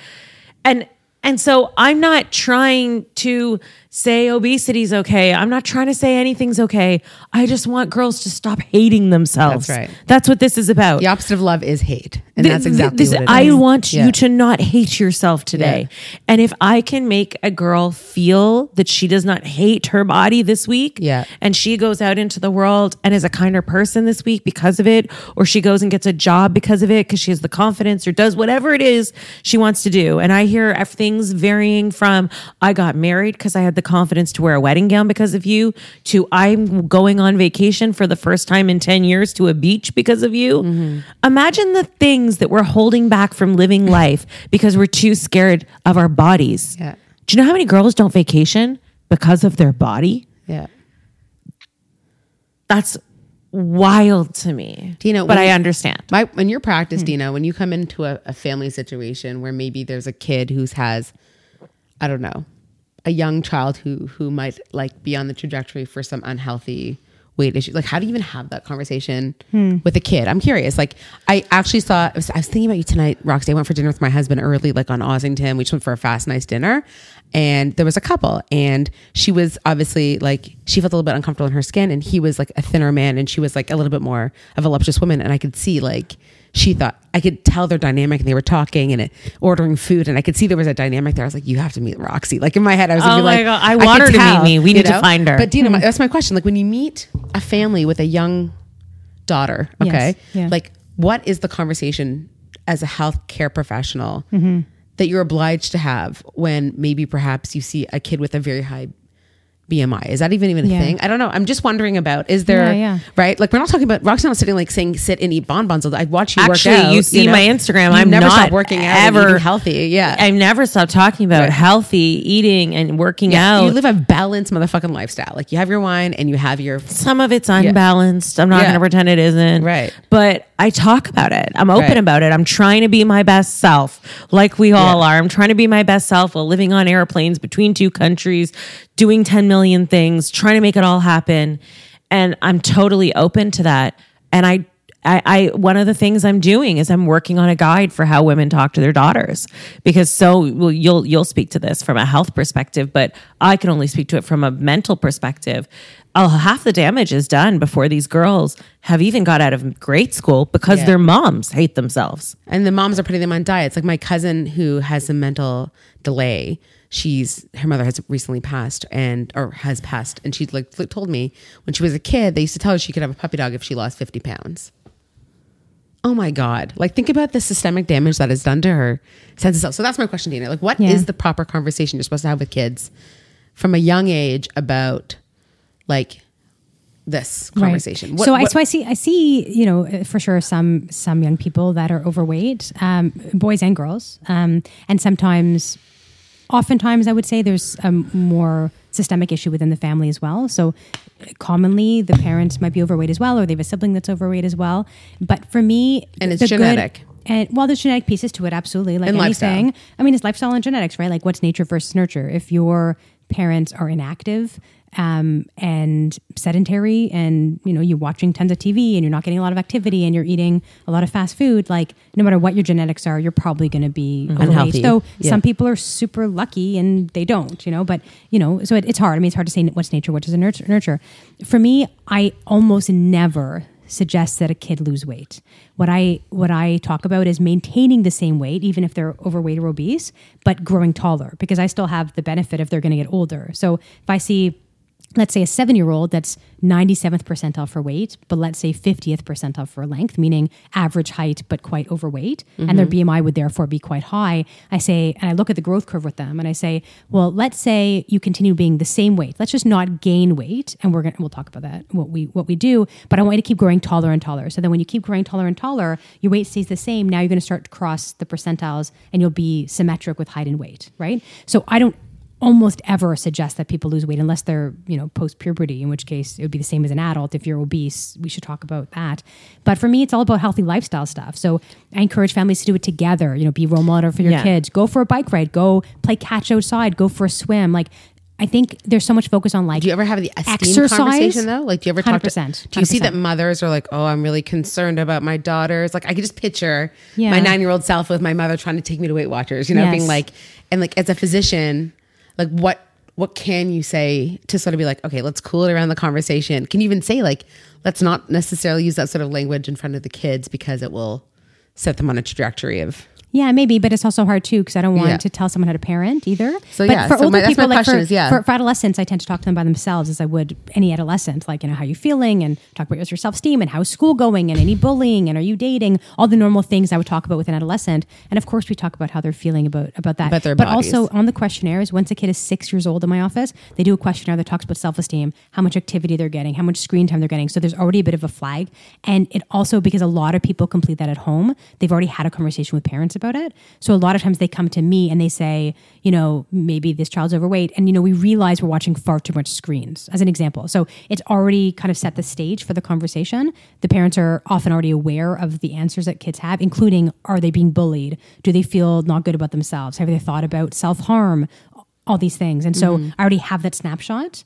and And so I'm not trying to say obesity's okay. I'm not trying to say anything's okay. I just want girls to stop hating themselves. That's right. That's what this is about. The opposite of love is hate, and Th- that's th- exactly this- what it is. I want Yeah. you to not hate yourself today. And if I can make a girl feel that she does not hate her body this week, Yeah. and she goes out into the world and is a kinder person this week because of it, or she goes and gets a job because of it, because she has the confidence or does whatever it is she wants to do. And I hear things varying from I got married because I had the confidence to wear a wedding gown because of you, to I'm going on vacation for the first time in 10 years to a beach because of you. Mm-hmm. Imagine the things that we're holding back from living life because we're too scared of our bodies. Yeah. Do you know how many girls don't vacation because of their body? Yeah. That's wild to me. Dina, but I understand. My in your practice, mm. Dina, when you come into a, a family situation where maybe there's a kid who's has, I don't know, a young child who who might like be on the trajectory for some unhealthy weight issue. Like, how do you even have that conversation hmm. with a kid? I'm curious. Like, I actually saw. I was, I was thinking about you tonight, Roxy. I went for dinner with my husband early, like on Ossington. We just went for a fast, nice dinner, and there was a couple, and she was obviously like she felt a little bit uncomfortable in her skin, and he was like a thinner man, and she was like a little bit more of a voluptuous woman, and I could see like she thought I could tell their dynamic, and they were talking and it, ordering food, and I could see there was a dynamic there. I was like, you have to meet Roxy. Like in my head, I was Oh my like, God, I could want her to meet me. We need to find her. But Dina, my, that's my question. Like when you meet a family with a young daughter, okay, Yes, yeah. like what is the conversation as a healthcare professional Mm-hmm. that you're obliged to have when maybe perhaps you see a kid with a very high BMI? Is that even even a Yeah. thing? I don't know. I'm just wondering about is there Yeah, yeah. right? Like we're not talking about Roxanne not sitting like saying sit and eat bonbons. I watch you Actually, work out. you see know? my Instagram. You I'm never not stop working out ever healthy. Yeah. I've never stopped talking about Right. healthy eating and working out. You live a balanced motherfucking lifestyle. Like you have your wine and you have your Some of it's unbalanced. I'm not going to pretend it isn't. Right. But I talk about it. I'm open Right. about it. I'm trying to be my best self, like we all are. I'm trying to be my best self while living on airplanes between two countries, doing 10 million things, trying to make it all happen. And I'm totally open to that. And I, I, I, one of the things I'm doing is I'm working on a guide for how women talk to their daughters because so well, you'll you'll speak to this from a health perspective, but I can only speak to it from a mental perspective. Oh, half the damage is done before these girls have even got out of grade school because Yeah. their moms hate themselves. and the moms are putting them on diets. Like my cousin who has some mental delay. She's her mother has recently passed and or has passed, and she like told me when she was a kid they used to tell her she could have a puppy dog if she lost fifty pounds. Oh my god! Like think about the systemic damage that is done to her sense of self. So that's my question, Dina. Like, what is Yeah. the proper conversation you're supposed to have with kids from a young age about like this conversation? What- so I so I see I see you know for sure some some young people that are overweight, um, boys and girls, um, and sometimes, oftentimes I would say there's a more systemic issue within the family as well. So commonly the parents might be overweight as well, or they have a sibling that's overweight as well. But for me, And it's the good- genetic. and well, there's genetic pieces to it, absolutely. Like And lifestyle. anything, I mean, it's lifestyle and genetics, right? Like what's nature versus nurture. If your parents are inactive um, and sedentary, and you know you're watching tons of TV and you're not getting a lot of activity and you're eating a lot of fast food, like no matter what your genetics are, you're probably going to be overweight. Unhealthy. So Yeah. some people are super lucky and they don't, you know. But you know, so it, it's hard. I mean, it's hard to say what's nature, what is nurture. For me, I almost never suggest that a kid lose weight. What I what I talk about is maintaining the same weight, even if they're overweight or obese, but growing taller because I still have the benefit if they're going to get older. So if I see let's say a seven year old that's 97th percentile for weight, but let's say 50th percentile for length, meaning average height but quite overweight, and their mm-hmm. BMI would therefore be quite high. I say, and I look at the growth curve with them and I say, well, let's say you continue being the same weight. Let's just not gain weight. And we're gonna we'll talk about that, what we what we do, but I want you to keep growing taller and taller. So then when you keep growing taller and taller, your weight stays the same. Now you're gonna start to cross the percentiles and you'll be symmetric with height and weight, right? So I don't almost ever suggest that people lose weight unless they're you know post puberty in which case it would be the same as an adult if you're obese we should talk about that but for me it's all about healthy lifestyle stuff so i encourage families to do it together you know be role model for your Yeah. kids go for a bike ride go play catch outside go for a swim like I think there's so much focus on like Do you ever have the esteem Exercise? conversation though? Like, do you ever talk to? 100%, Do you see 100%. that mothers are like, "Oh, I'm really concerned about my daughters." Like, I could just picture Yeah. my nine year old self with my mother trying to take me to Weight Watchers. You know, Yes. being like, and like as a physician, like what what can you say to sort of be like, okay, let's cool it around the conversation? Can you even say like, let's not necessarily use that sort of language in front of the kids because it will set them on a trajectory of Yeah, maybe, but it's also hard too because I don't want Yeah. to tell someone how to parent either. So, but yeah, for so older my- people, like question for, is, yeah. for, for adolescents, I tend to talk to them by themselves as I would any adolescent. Like, you know, how are you feeling and talk about your self esteem and how's school going and any bullying and are you dating? All the normal things I would talk about with an adolescent. And of course, we talk about how they're feeling about about that. About but bodies. also on the questionnaires, once a kid is six years old in my office, they do a questionnaire that talks about self esteem, how much activity they're getting, how much screen time they're getting. So there's already a bit of a flag. And it also, because a lot of people complete that at home, they've already had a conversation with parents about it. So a lot of times they come to me and they say, you know, maybe this child's overweight. And, you know, we realize we're watching far too much screens, as an example. So it's already kind of set the stage for the conversation. The parents are often already aware of the answers that kids have, including are they being bullied? Do they feel not good about themselves? Have they thought about self harm? All these things. And so mm-hmm. I already have that snapshot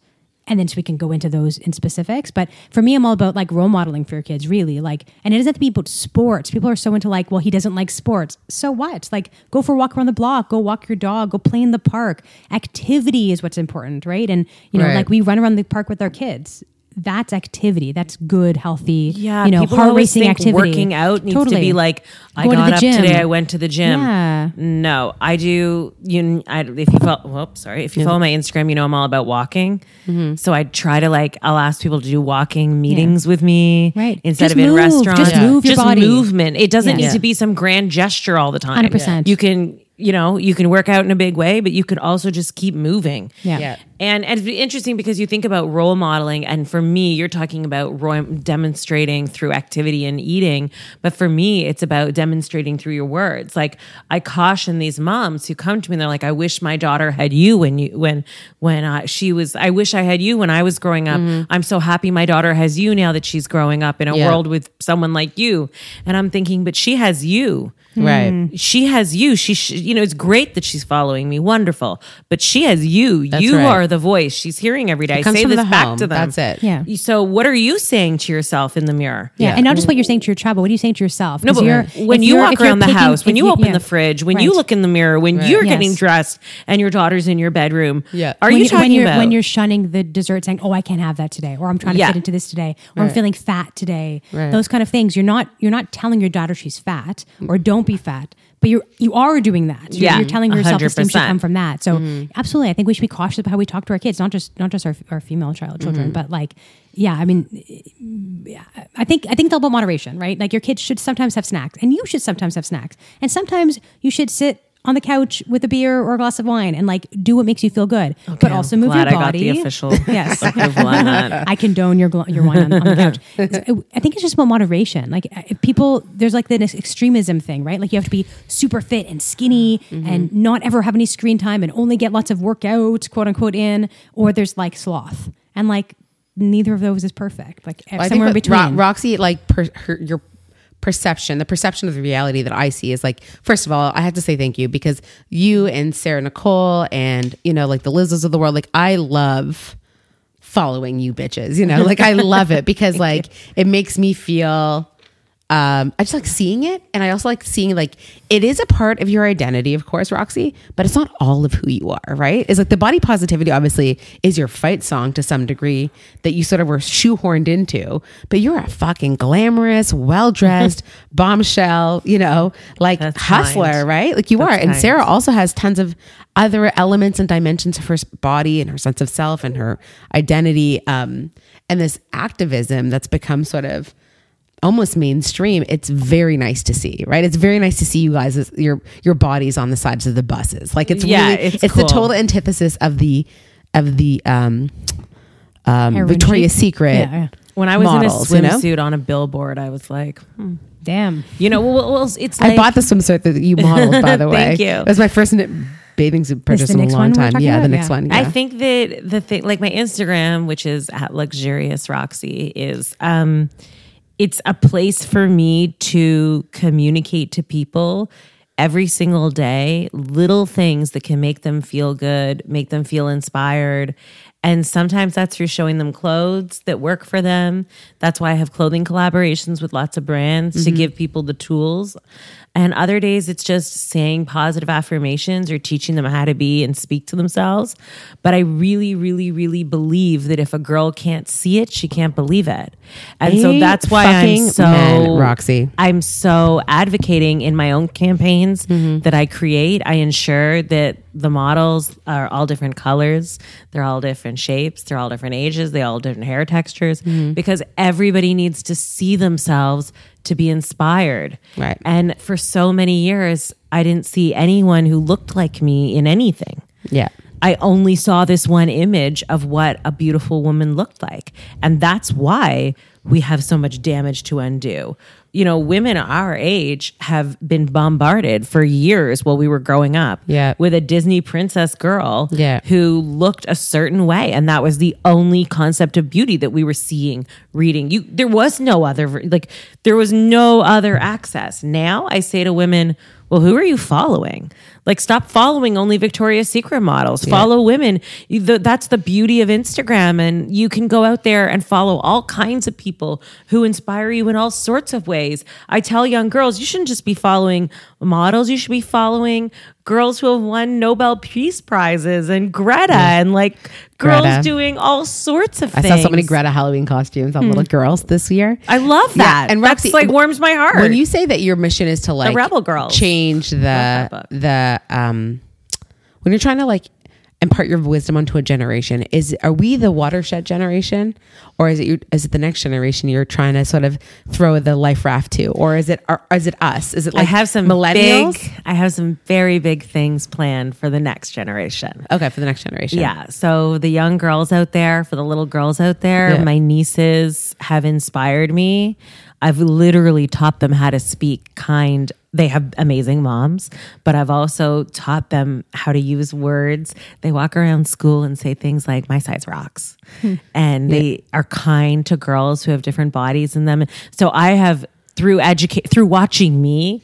and then so we can go into those in specifics. But for me, I'm all about like role modeling for your kids, really. Like, and it doesn't have to be about sports. People are so into like, well, he doesn't like sports. So what? Like, go for a walk around the block, go walk your dog, go play in the park. Activity is what's important, right? And you know, Right. like we run around the park with our kids. That's activity. That's good, healthy. Yeah, you know, heart racing activity. working out needs Totally. to be like I Going got the up gym. today, I went to the gym. Yeah. No, I do. You, I, if you follow, whoops, sorry, if you follow my Instagram, you know I'm all about walking. Mm-hmm. So I try to like, I'll ask people to do walking meetings with me, Right. Instead Just of in move. restaurants, Just move your Just body. movement. It doesn't Yeah. need to be some grand gesture all the time. 100%. You can, you know, you can work out in a big way, but you could also just keep moving. Yeah. Yeah. And, and it's interesting because you think about role modeling, and for me, you're talking about ro- demonstrating through activity and eating. But for me, it's about demonstrating through your words. Like I caution these moms who come to me, and they're like, "I wish my daughter had you when you when when uh, she was. I wish I had you when I was growing up. I'm so happy my daughter has you now that she's growing up in a Yeah. world with someone like you." And I'm thinking, but she has you right. Hmm. she has you. She, sh- you know, it's great that she's following me. Wonderful. But she has you. That's you right. are the voice she's hearing every day. comes Say from this the back home. to them. That's it. Yeah. So what are you saying to yourself in the mirror? Yeah. Yeah. and not just what you're saying to your child, but what are you saying to yourself? No, 'Cause but you're- when you walk around the house, when if you open yeah. the fridge, when Right. you look in the mirror, when you're Yes. getting dressed and your daughter's in your bedroom, Yeah. are when you you- talking when you're about when you're shunning the dessert, saying, "Oh, I can't have that today," or "I'm trying to Yeah. fit into this today," or "I'm feeling fat today." Those kind of things. You're not you're not telling your daughter she's fat or don't be fat, but you you are doing that. You're, Yeah. you're telling her self esteem should come from that. So Mm-hmm. absolutely, I think we should be cautious about how we talk to our kids, not just not just our our female child children, Mm-hmm. but like yeah, I mean. yeah, I think I think it's all about moderation, right? Like your kids should sometimes have snacks, and you should sometimes have snacks, and sometimes you should sit on the couch with a beer or a glass of wine and like do what makes you feel good, but also move glad your I got body. the official yes. approval on that. I condone your your wine on, on the couch. It's- I think it's just about moderation. Like if people, there's like this extremism thing, right? Like you have to be super fit and skinny Mm-hmm. and not ever have any screen time and only get lots of workouts, quote unquote, in. Or there's like sloth, and like neither of those is perfect. Like I think somewhere in between. Ro- Roxy, like per, her, your perception, the perception of the reality that I see is like, first of all, I have to say thank you because you and Sarah Nicole and, you know, like the Lizzos of the world, like I love following you bitches, you know, like I love it because like it makes me feel um, I just like seeing it, and I also like seeing like it is a part of your identity, of course, Roxy, but it's not all of who you are, right? It's like the body positivity, obviously, is your fight song to some degree that you sort of were shoehorned into, but you're a fucking glamorous, well dressed bombshell, you know, like That's hustler, kind. right? Like you That's are, and kind. Sarah also has tons of other elements and dimensions of her body and her sense of self and her identity, um, and this activism that's become sort of almost mainstream it's very nice to see right it's very nice to see you guys as your your bodies on the sides of the buses like it's Yeah, really it's it's, the total antithesis of the of the um um victoria's chic? secret Yeah, yeah. When I was models, in you a know? swimsuit on a billboard, I was like, hmm. Damn. you know, well, well it's like i bought the swimsuit that you modeled by the way Thank you. it was my first Knix bathing suit purchase in a long time talking yeah the next Yeah. one I think that the thing, like my Instagram, which is at luxurious Roxy, is um, it's a place for me to communicate to people every single day little things that can make them feel good, make them feel inspired. And sometimes that's through showing them clothes that work for them. That's why I have clothing collaborations with lots of brands to give people the tools. And other days, it's just saying positive affirmations or teaching them how to be and speak to themselves. But I really, really, really believe that if a girl can't see it, she can't believe it. And so that's why I'm so Amen, Roxy. I'm so advocating in my own campaigns that I create. I ensure that the models are all different colors, they're all different shapes, they're all different ages, they all different hair textures mm-hmm. because everybody needs to see themselves to be inspired. Right. And for so many years, I didn't see anyone who looked like me in anything. Yeah. I only saw this one image of what a beautiful woman looked like. And that's why we have so much damage to undo. You know, women our age have been bombarded for years while we were growing up Yeah. with a Disney princess girl Yeah. who looked a certain way. And that was the only concept of beauty that we were seeing, reading. You there was no other like there was no other access. Now I say to women, well, who are you following? Like, stop following only Victoria's Secret models. Follow women. The- That's the beauty of Instagram. And you can go out there and follow all kinds of people who inspire you in all sorts of ways. I tell young girls, you shouldn't just be following models, you should be following girls who have won Nobel Peace Prizes and Greta and like girls Greta. doing all sorts of I things. saw so many Greta Halloween costumes on hmm. little girls this year. I love that. and That's Roxy, like warms my heart. When you say that your mission is to like Rebel Girls. change the that um when you're trying to like impart your wisdom onto a generation is are we the watershed generation or is it you is it the next generation you're trying to sort of throw the life raft to or is it or is it us is it like I have some millennials Big, I have some very big things planned for the next generation. okay for the next generation Yeah. So the young girls out there, for the little girls out there, Yeah. my nieces have inspired me. I've literally taught them how to speak kind. They have amazing moms, but I've also taught them how to use words. They walk around school and say things like, my size rocks. Hmm. and they are kind to girls who have different bodies in them. So I have, through educate, through watching me,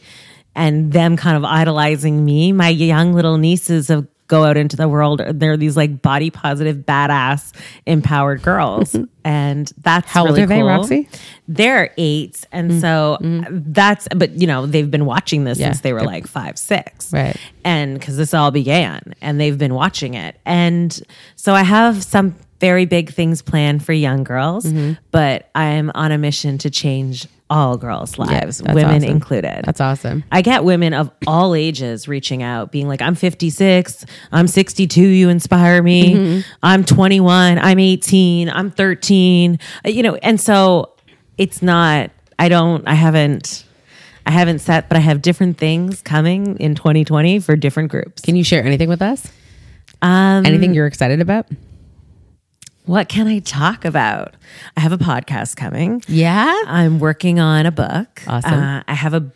and them kind of idolizing me. My young little nieces have go out into the world. They're these like body positive, badass, empowered girls, and that's How old really are they. Roxy? They're eight, and so that's. But you know, they've been watching this Yeah. since they were like five, six, Right. And because this all began, and they've been watching it, and so I have some very big things planned for young girls, Mm-hmm. but I am on a mission to change all girls' lives, that's women awesome. included. that's awesome I get women of all ages reaching out, being like, I'm 56, I'm 62, you inspire me. Mm-hmm. I'm 21, I'm 18, I'm 13. Uh, You know, and so it's not, I don't, I haven't, I haven't set, but I have different things coming in 2020 for different groups. can you share anything with us Um, anything you're excited about what can I talk about? I have a podcast coming. yeah I'm working on a book. Awesome. Uh, I have a,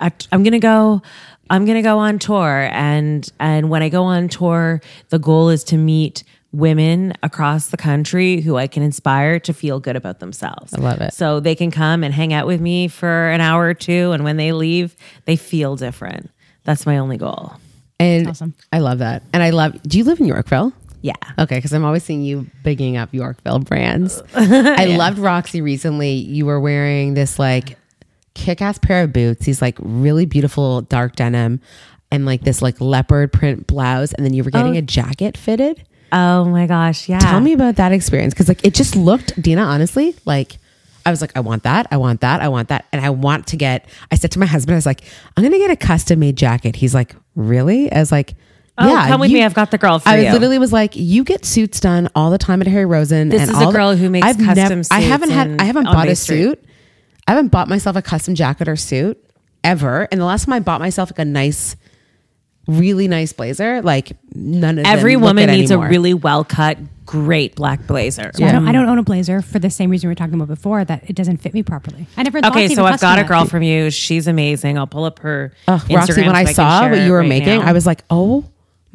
a. I'm gonna go. I'm gonna go on tour, and and when I go on tour, the goal is to meet women across the country who I can inspire to feel good about themselves. I love it. So they can come and hang out with me for an hour or two, and when they leave, they feel different. That's my only goal. and awesome. I love that and I love do you live in Yorkville Yeah. Okay, because I'm always seeing you bigging up Yorkville brands. I loved Roxy recently. You were wearing this like kick ass pair of boots, these like really beautiful dark denim, and like this like leopard print blouse, and then you were getting oh. a jacket fitted. Oh my gosh. Yeah. Tell me about that experience because like it just looked, Dina, honestly, like I was like, I want that, I want that, I want that, and I want to get. I said to my husband, I was like, I'm gonna get a custom made jacket. He's like, Really? I was like. Oh, yeah, come with me. I've got the girl for I was you. literally was like, you get suits done all the time at Harry Rosen. This and is a all the- girl who makes custom I haven't had. I haven't bought Bay a Street. suit. I haven't bought myself a custom jacket or suit ever. And the last time I bought myself like a nice, really nice blazer, like none of them Every look woman needs anymore. a really well cut, great black blazer. I, don't, I don't own a blazer for the same reason we were talking about before that it doesn't fit me properly. I never thought Okay, so I've got a girl from you. She's amazing. I'll pull up her. Ugh, Roxy, Instagram when so I can saw what you were right making, now. I was like, oh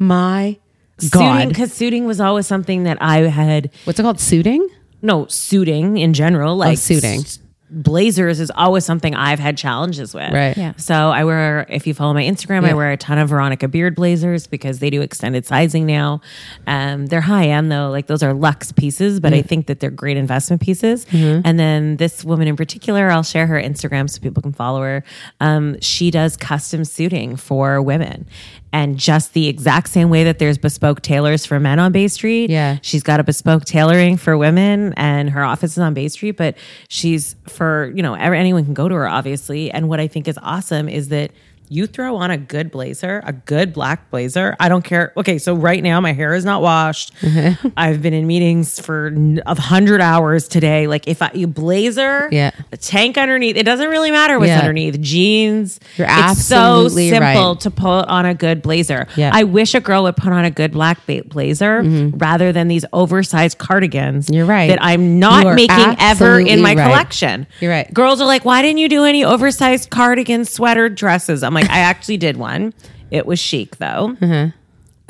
my suiting god, because suiting was always something that I had what's it called? Suiting? no suiting in general, like suiting. s- blazers is always something I've had challenges with. Right. Yeah. So I wear, if you follow my Instagram, Yeah. I wear a ton of Veronica Beard blazers because they do extended sizing now. Um, they're high end though, like those are luxe pieces, but I think that they're great investment pieces. And then this woman in particular, I'll share her Instagram so people can follow her. Um, she does custom suiting for women. And just the exact same way that there's bespoke tailors for men on Bay Street, Yeah. she's got a bespoke tailoring for women and her office is on Bay Street, but she's for, you know, anyone can go to her, obviously. And what I think is awesome is that you throw on a good blazer, a good black blazer. I don't care. Okay, so right now my hair is not washed. I've been in meetings for a hundred hours today. Like if I you blazer, Yeah. a tank underneath, it doesn't really matter what's Yeah. underneath. Jeans. You're absolutely it's so simple right. to put on a good blazer. Yeah. I wish a girl would put on a good black blazer rather than these oversized cardigans. Mm-hmm. You're right. That I'm not making ever in my right. collection. You're right. Girls are like, why didn't you do any oversized cardigan sweater dresses? I'm like, I actually did one. It was chic though. Mm-hmm.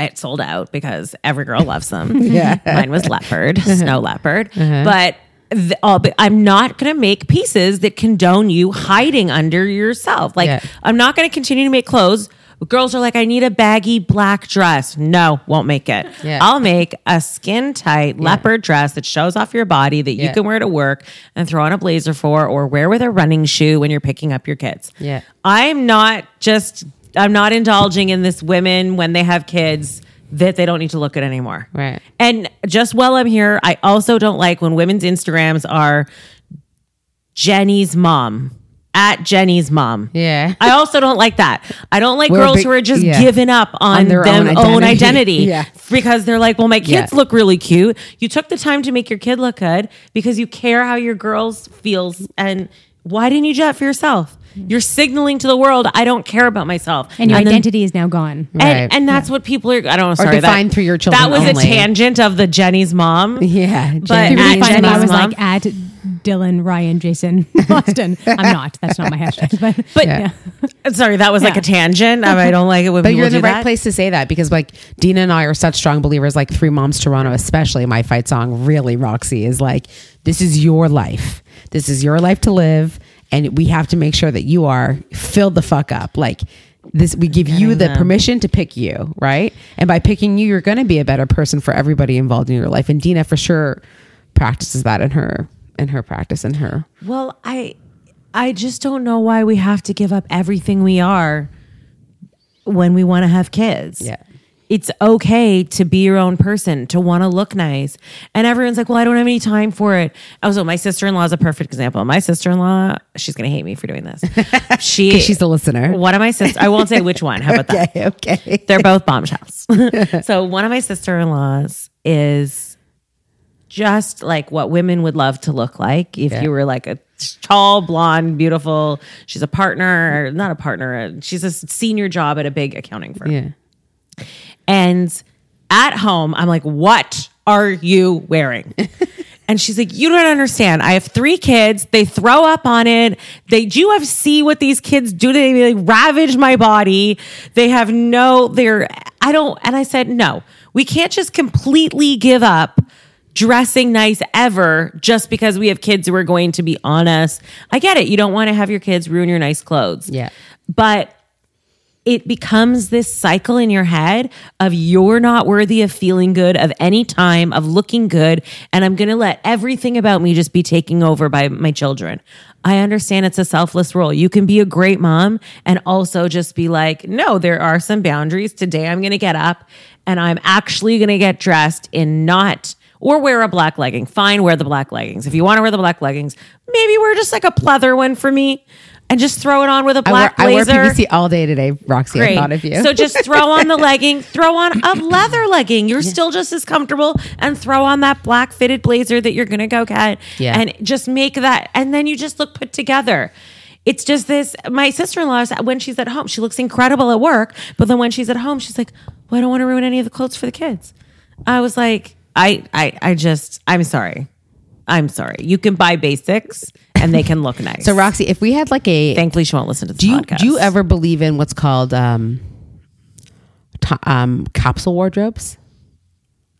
It sold out because every girl loves them. Yeah. Mine was leopard, mm-hmm. snow leopard. Mm-hmm. But the, oh, but I'm not going to make pieces that condone you hiding under yourself. Like, Yeah. I'm not going to continue to make clothes. Girls are like, I need a baggy black dress. No, won't make it. Yeah. I'll make a skin tight leopard dress that shows off your body that you Yeah. can wear to work and throw on a blazer for or wear with a running shoe when you're picking up your kids. Yeah. I'm not just, I'm not indulging in this women when they have kids that they don't need to look at anymore. Right. And just while I'm here, I also don't like when women's Instagrams are Jenny's mom at Jenny's mom. Yeah. I also don't like that. I don't like We're girls big- who are just yeah. giving up on, On their their own own identity. identity, Yeah. because they're like, well, my kids Yeah. look really cute. You took the time to make your kid look good because you care how your girls feels. And why didn't you do that for yourself? You're signaling to the world, I don't care about myself. And your then- identity is now gone. and, Right. and that's what people are. I don't know. Sorry, defined that, through your children That was only. a tangent of the Jenny's mom. Yeah. But Jenny- It'd be really at if I was like at Dylan, Ryan, Jason, Austin. I'm not. That's not my hashtag. But, But Yeah. sorry, that was like a tangent. I don't like it when But people you're in do the right that. place to say that because like Dina and I are such strong believers, like Three Moms Toronto, especially my fight song, really, Roxy, is like, this is your life. This is your life to live. And we have to make sure that you are filled the fuck up. Like this, we give you the them. permission to pick you, right? And by picking you, you're going to be a better person for everybody involved in your life. And Dina for sure practices that in her, in her practice in her. Well, I I just don't know why we have to give up everything we are when we want to have kids. Yeah. It's okay to be your own person, to want to look nice. And everyone's like, well, I don't have any time for it. Also, my sister in law is a perfect example. My sister in law, she's going to hate me for doing this. She, she's a listener. One of my sisters, I won't say which one. How about that? Okay. Okay. They're both bombshells. so one of my sister in laws is just like what women would love to look like if Yeah. you were like a tall, blonde, beautiful. She's a partner, not a partner. uh, She's a senior job at a big accounting firm. Yeah. And at home, I'm like, what are you wearing? and she's like, you don't understand. I have three kids. They throw up on it. They do have see what these kids do. They like ravage my body. They have no, they're, I don't, and I said, no, we can't just completely give up dressing nice ever just because we have kids who are going to be on us. I get it. You don't want to have your kids ruin your nice clothes. Yeah. But it becomes this cycle in your head of you're not worthy of feeling good of any time of looking good and i'm going to let everything about me just be taken over by my children i understand it's a selfless role you can be a great mom and also just be like no there are some boundaries today i'm going to get up and i'm actually going to get dressed in not or wear a black legging fine wear the black leggings if you want to wear the black leggings maybe wear just like a pleather one for me and just throw it on with a wear, black I wear blazer PVC all day today, Roxy. I thought of you. so just throw on the legging, throw on a leather legging. You're still just as comfortable and throw on that black fitted blazer that you're going to go get Yeah. and just make that. And then you just look put together. It's just this. My sister in law, when she's at home, she looks incredible at work. But then when she's at home, she's like, well, I don't want to ruin any of the clothes for the kids. I was like, I, I, I just, I'm sorry. I'm sorry. You can buy basics and they can look nice. So Roxy, if we had like a thankfully she won't listen to this do you podcast. do you ever believe in what's called um, to, um capsule wardrobes?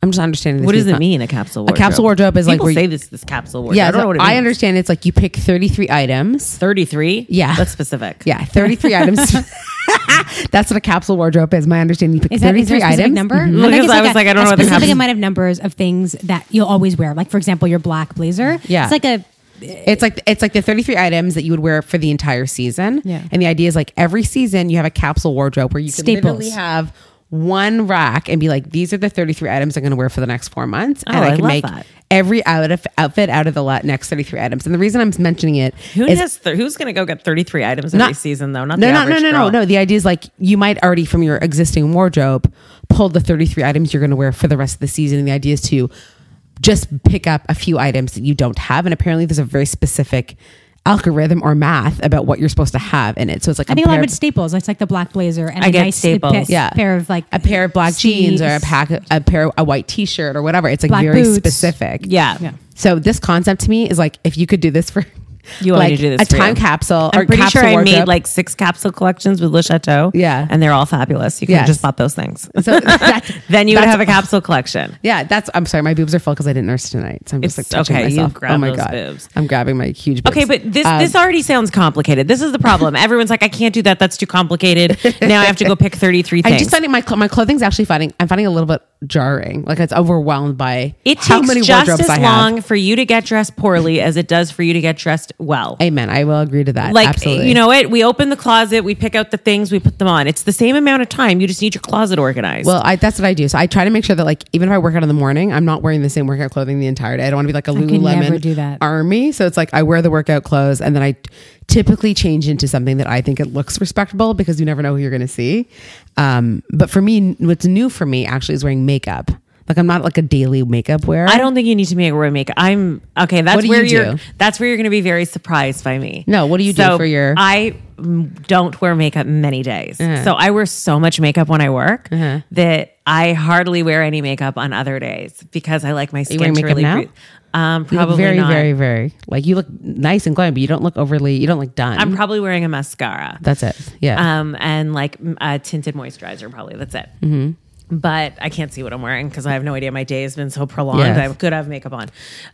I'm just understanding. This What does it mean? A capsule wardrobe. A capsule wardrobe is like people you- say this this capsule wardrobe. Yeah, I don't know so what it I understand. It's like you pick 33 items. Thirty three. Yeah. that's specific. Yeah, 33 items. That's what a capsule wardrobe is. My understanding. You pick Is that is there 33 a specific items. number? Mhm. Look, think because I was like, I don't a know what the specific capsule- amount of numbers of things that you'll always wear. Like for example, your black blazer. Yeah. it's like a It's like it's like the 33 items that you would wear for the entire season. Yeah. And the idea is like every season you have a capsule wardrobe where you can Staples. literally have one rack and be like, these are the 33 items I'm going to wear for the next four months. and Oh, I can make that. every out of, outfit out of the next 33 items. And the reason I'm mentioning it Who is has th- who's going to go get thirty three items every season though? Not no, the no, no, no, no, no. The idea is like you might already from your existing wardrobe pull the 33 items you're going to wear for the rest of the season. And the idea is to just pick up a few items that you don't have. And apparently there's a very specific algorithm or math about what you're supposed to have in it. So it's like I think a lot of it's staples. It's like the black blazer and I a get nice staples. pa- Yeah. pair of like a pair of black jeans or a sleeves. pack a pair a white t-shirt or whatever. It's like Black very boots. specific. Yeah. Yeah. So this concept to me is like if you could do this for You want me to do this a time capsule I'm pretty capsule sure I made like six capsule collections with Le Chateau. Yeah. and they're all fabulous. You can Yes. just bought those things. so that, then you would have a capsule collection. Yeah, that's. I'm sorry, my boobs are full because I didn't nurse tonight, so I'm just like touching okay, myself. oh my god, boobs. I'm grabbing my huge. Boobs. Okay, but this Um, this already sounds complicated. This is the problem. Everyone's like, I can't do that. That's too complicated. Now I have to go pick thirty three I'm just finding my cl- my clothing's actually finding. I'm finding a little bit jarring. Like it's overwhelmed by it takes just as long for you to get dressed poorly as it does for you to get dressed well. Amen. I will agree to that. like Absolutely. you know what? We open the closet, we pick out the things, we put them on. It's the same amount of time. You just need your closet organized. Well, I, that's what I do. So I try to make sure that like even if I work out in the morning, I'm not wearing the same workout clothing the entire day. I don't want to be like a Lululemon never do that. army. So it's like I wear the workout clothes and then I typically change into something that I think it looks respectable because you never know who you're going to see. Um, but for me, what's new for me actually is wearing makeup. Like I'm not like a daily makeup wearer. I don't think you need to make wear makeup. I'm okay. That's What do where you are do? That's where you're going to be very surprised by me. No, what do you do for your- I don't wear makeup many days, Uh-huh. so I wear so much makeup when I work that I hardly wear any makeup on other days because I like my skin to makeup really now? breathe. Um, probably very, not. very, very like you look nice and glowing, but you don't look overly. You don't look done. I'm probably wearing a mascara. That's it. Yeah. um, and like a tinted moisturizer. Probably that's it. Mm-hmm. But I can't see what I'm wearing because I have no idea. My day has been so prolonged. Yes. I could have makeup on.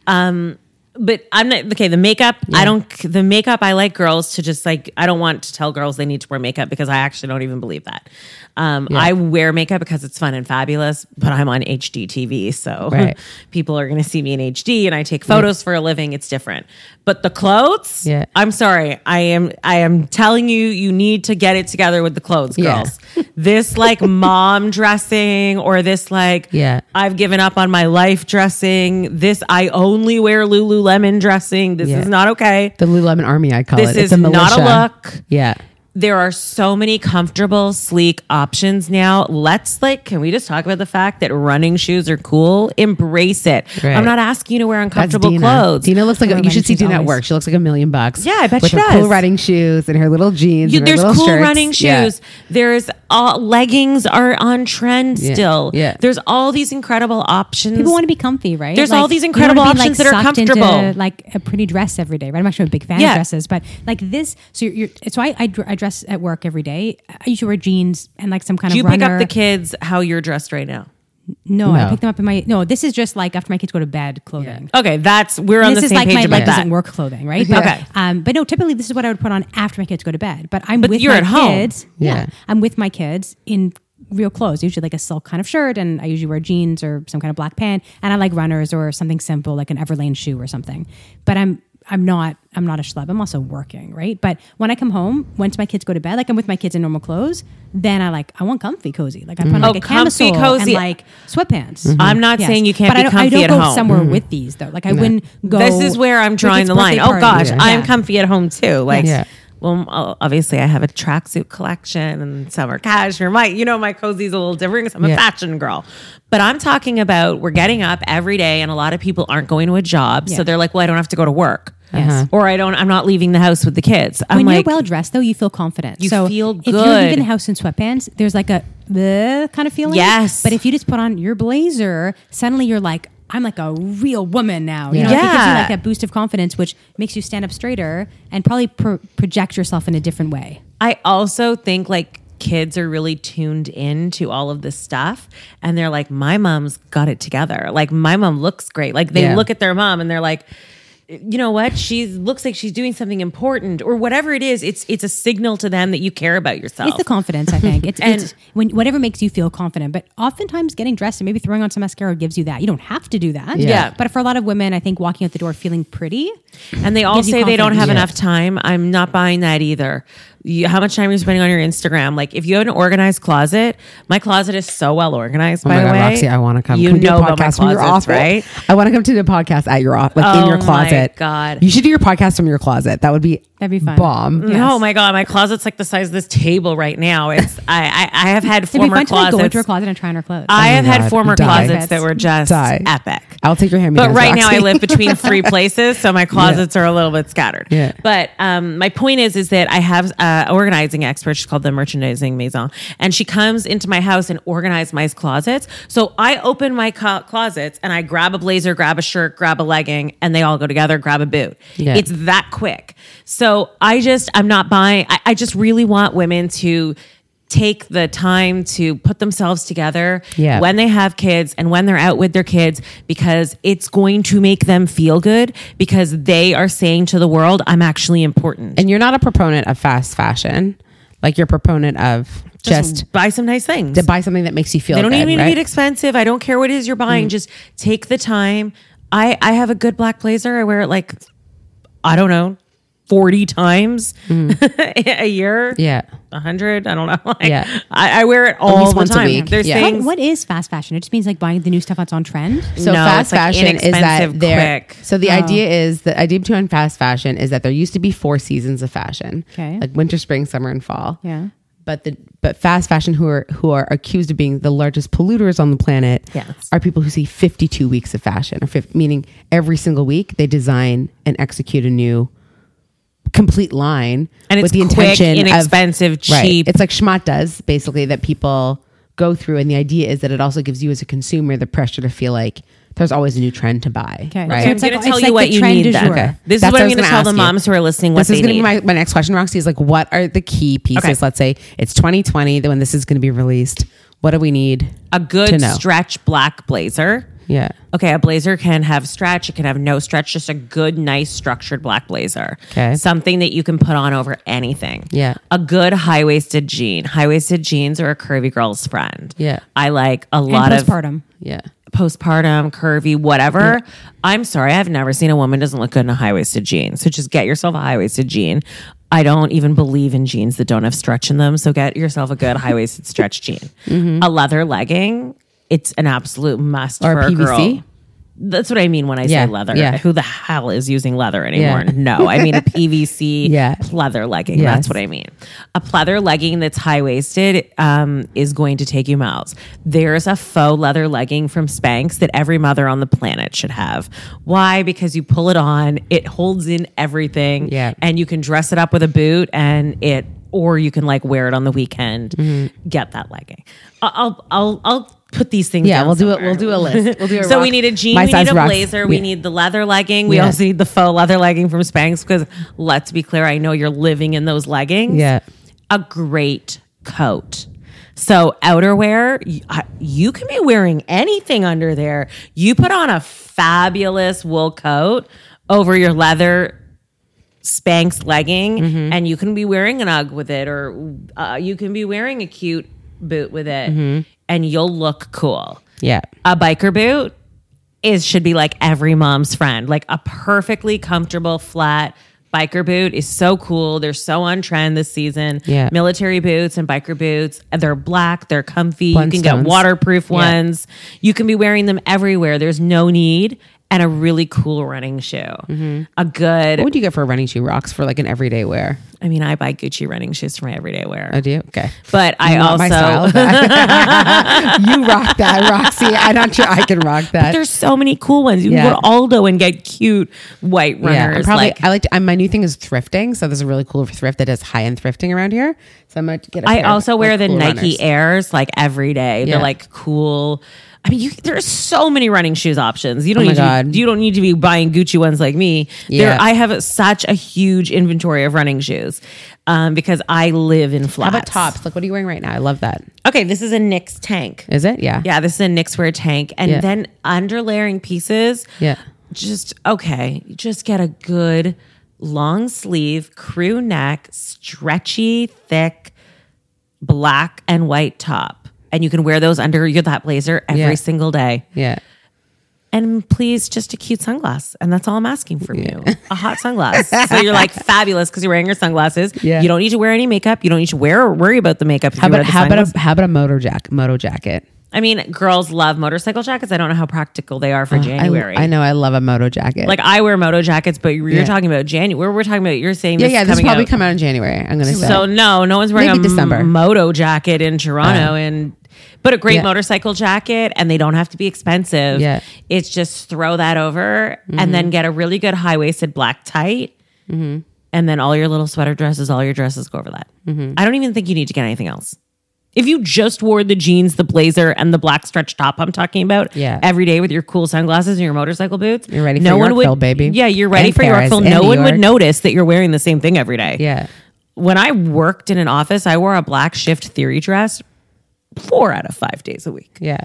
Um, but I'm not okay. The makeup, I don't. The makeup, I like girls to just like. I don't want to tell girls they need to wear makeup because I actually don't even believe that. Um, I wear makeup because it's fun and fabulous, but I'm on HD TV, so Right. people are going to see me in HD, and I take photos for a living. It's different. But the clothes, Yeah. I'm sorry. I am I am telling you you need to get it together with the clothes, Yeah. girls. this like mom dressing or this like Yeah. I've given up on my life dressing. This I only wear Lululemon dressing. This Yeah. is not okay. the Lululemon Army, I call This it. is It's a not a look. Yeah. There are so many comfortable, sleek options now. Let's like, can we just talk about the fact that running shoes are cool? Embrace it. Right. I'm not asking you to wear uncomfortable Dina. clothes. Dina looks like I a, wear you should see shoes Dina at work. She looks like a million bucks. Yeah, I bet with she her does. cool running shoes and her little jeans. You, and her there's little cool shirts. running Yeah. shoes. There's all leggings are on trend Yeah. still. Yeah. There's all these incredible options. People want to be comfy, right? There's all these incredible wanna be, options that are sucked into, comfortable. like a pretty dress every day, right? I'm actually a big fan Yeah. of dresses, but like this, so you're, you're so I, I I dress at work every day. I usually wear jeans and like some kind of. Do you of pick runner. up the kids how you're dressed right now? No, I No. pick them up in my no. This is just like after my kids go to bed clothing. Okay, that's we're on this the is same like page my about like that. doesn't work clothing, right? Yeah. But, Okay. Um, but no, typically this is what I would put on after my kids go to bed. But I'm But with you're my at home. kids. Yeah. I'm with my kids in real clothes, usually like a silk kind of shirt, and I usually wear jeans or some kind of black pant, and I like runners or something simple like an Everlane shoe or something. But I'm I'm not I'm not a schlub. I'm also working, right? But when I come home, once my kids go to bed, like I'm with my kids in normal clothes, then I like I want comfy cozy. Like I put on mm-hmm. like Oh, a comfy, cozy. and like sweatpants. Mm-hmm. I'm not Yes. saying you can't but be I don't, comfy I don't go home. somewhere mm-hmm. with these though. Like I wouldn't go. this is where I'm drawing the line. Oh gosh, Yeah. I'm comfy at home too. Like, Yeah. Well, obviously I have a tracksuit collection and summer cashmere. My, you know, my cozy's a little different because I'm a fashion girl. But I'm talking about we're getting up every day, and a lot of people aren't going to a job, so they're like, well, I don't have to go to work. Yes. Uh-huh. Or I don't. I'm not leaving the house with the kids. I'm when like, you're well dressed, though, you feel confident. You so feel If you're good. leaving the house in sweatpants, there's like a the kind of feeling. Yes. But if you just put on your blazer, suddenly you're like, I'm like a real woman now. You know, Yeah. it gives you like that boost of confidence, which makes you stand up straighter and probably pro- project yourself in a different way. I also think like kids are really tuned in to all of this stuff and they're like, my mom's got it together. Like my mom looks great. Like they Yeah. look at their mom and they're like, you know what? She looks like she's doing something important or whatever it is. It's it's a signal to them that you care about yourself. It's the confidence, I think. It's, And- it's when whatever makes you feel confident. But oftentimes, getting dressed and maybe throwing on some mascara gives you that. You don't have to do that. Yeah. But for a lot of women, I think walking out the door feeling pretty. And they all say they don't have confidence. enough time. I'm not buying that either. You, how much time you're you spending on your Instagram? Like, if you have an organized closet, my closet is so well organized. Oh by my the god, way, Roxy, I want to come. You Can do know a about my podcast from your closets, right? I want to come to the podcast at your office, like in Oh your my closet. God. you should do your podcast from your closet. That would be That'd be fun. Bomb. Yes. No, my God, my closet's like the size of this table right now. It's I I, I have had It'd be former fun to like, go into her closet and try on her clothes. I Oh my have had God, former die. closets that were just Die. epic. I'll take your hand. But right now I live between three places, so my closets are a little bit scattered. Yeah. But um, my point is, is that I have uh, Uh, organizing expert. She's called the merchandising maison, and she comes into my house and organizes my closets. So I open my co- closets and I grab a blazer, grab a shirt, grab a legging, and they all go together. Grab a boot. Yeah. It's that quick. So I just I'm not buying. I, I just really want women to take the time to put themselves together Yeah. when they have kids and when they're out with their kids because it's going to make them feel good because they are saying to the world i'm actually important and you're not a proponent of fast fashion, like you're a proponent of just, buy some nice things to buy something that makes you feel. they don't good, even need right? to be expensive i don't care what it is you're buying Mm. just take the time i i have a good black blazer i wear it like i don't know 40 times a year Mm. Yeah. a hundred. I don't know. Like, Yeah. I, I wear it all least the once a time. week. There's Yeah. What- things. what is fast fashion? It just means like buying the new stuff that's on trend. So No, fast it's like fashion is that inexpensive, there. quick. So the idea is the idea behind fast fashion is that there used to be four seasons of fashion, Okay. like winter, spring, summer, and fall. Yeah. But the but fast fashion who are who are accused of being the largest polluters on the planet Yes. are people who see 52 weeks of fashion or 50, meaning every single week they design and execute a new complete line And it's quick, inexpensive, cheap. It's like Schmott does basically that people go through and the idea is that it also gives you as a consumer the pressure to feel like there's always a new trend to buy. Okay. Right. So I'm going like- to tell it's you like what you need. Then. Okay. This That's is what what I I'm going to tell the ask you. moms who are listening. What this is going to be my, my next question, Roxy. Is like, what are the key pieces? Okay. Let's say it's 2020, then when this is going to be released. What do we need? a to good know. stretch black blazer. Yeah. Okay, a blazer can have stretch, it can have no stretch, just a good, nice, structured black blazer. Okay. Something that you can put on over anything. Yeah. A good high waisted jean. High waisted jeans are a curvy girl's friend. Yeah. I like a And lot of postpartum. Yeah. postpartum, curvy, whatever. I'm sorry, I've never seen a woman doesn't look good in a high waisted jean. So just get yourself a high waisted jean. I don't even believe in jeans that don't have stretch in them. So get yourself a good high waisted stretch jean. Mm-hmm. A leather legging, it's an absolute must Or for a PVC? girl. That's what I mean when I Yeah, say leather. yeah. Who the hell is using leather anymore? Yeah. No, I mean a PVC Yeah. pleather legging. Yes. That's what I mean. A pleather legging that's high waisted um, is going to take you miles. There's a faux leather legging from Spanx that every mother on the planet should have. Why? Because you pull it on, it holds in everything, Yeah. and you can dress it up with a boot, and it, or you can like wear it on the weekend. Mm-hmm. Get that legging. I'll, I'll, I'll. Put these things. Yeah, down we'll do it. We'll do a list. We'll do a so rock- we need a jean, my we need a rocks. blazer, we need the leather legging. We Yeah. also need the faux leather legging from Spanx because let's be clear, I know you're living in those leggings. Yeah. A great coat. So outerwear, y- I- you can be wearing anything under there. You put on a fabulous wool coat over your leather Spanx legging, Mm-hmm. and you can be wearing an UGG with it, or uh, you can be wearing a cute boot with it, Mm-hmm. And you'll look cool Yeah. a biker boot is should be like every mom's friend. Like a perfectly comfortable flat biker boot is so cool. They're so on trend this season. Yeah. Military boots and biker boots. They're black, they're comfy. You can get waterproof Yeah. ones. You can be wearing them everywhere. There's no need. And a really cool running shoe. Mm-hmm. A good What would you get for a running shoe rocks for like an everyday wear? I mean, I buy Gucci running shoes for my everyday wear. I do? Okay. but I also you rock that, Roxy. I'm not sure I can rock that. But there's so many cool ones. You Yeah. can go to Aldo and get cute white runners. Yeah, I'm probably. like, I like. To, my new thing is thrifting. So there's a really cool thrift that does high end thrifting around here. So I might get. a I pair of, also wear like, the cool Nike runners. Airs like every day. Yeah. They're like cool. I mean, you, there are so many running shoes options. You don't Oh need to God. be, you don't need to be buying Gucci ones like me. There, Yeah. I have such a huge inventory of running shoes um, because I live in How flats. about tops? Like, what are you wearing right now? I love that. Okay, this is a Knix tank. Is it? Yeah. Yeah, this is a Knixwear tank, and Yeah. then underlayering pieces. Yeah. just okay. Just get a good long sleeve crew neck, stretchy, thick, black and white top, and you can wear those under your that blazer every Yeah. single day. Yeah. And please, just a cute sunglass, and that's all I'm asking from you. A hot sunglass. so you're like fabulous because you're wearing your sunglasses. Yeah. You don't need to wear any makeup. You don't need to wear or worry about the makeup. How about how about a how about a moto jack moto jacket? I mean, girls love motorcycle jackets. I don't know how practical they are for I- January. I, know I love a moto jacket. Like I wear moto jackets, but you're Yeah. talking about January. We're talking about you're saying yeah, this yeah. is This will probably out. come out in January. I'm gonna say. So no, no one's wearing Maybe a December. Uh. moto jacket in Toronto, and but a great Yeah. motorcycle jacket, and they don't have to be expensive. Yeah. Mm-hmm. it's just throw that over, and then get a really good high waisted black tight, and then all your little sweater dresses, all your dresses go over that. Mm-hmm. I don't even think you need to get anything else. If you just wore the jeans, the blazer, and the black stretch top I'm talking about Yeah. every day with your cool sunglasses and your motorcycle boots, You're ready for no one Yorkville, would, baby. Yeah, you're ready And for Paris Yorkville. No New one would notice that you're wearing the same thing every day yeah. when I worked in an office, I wore a black shift theory dress four out of five days a week Yeah.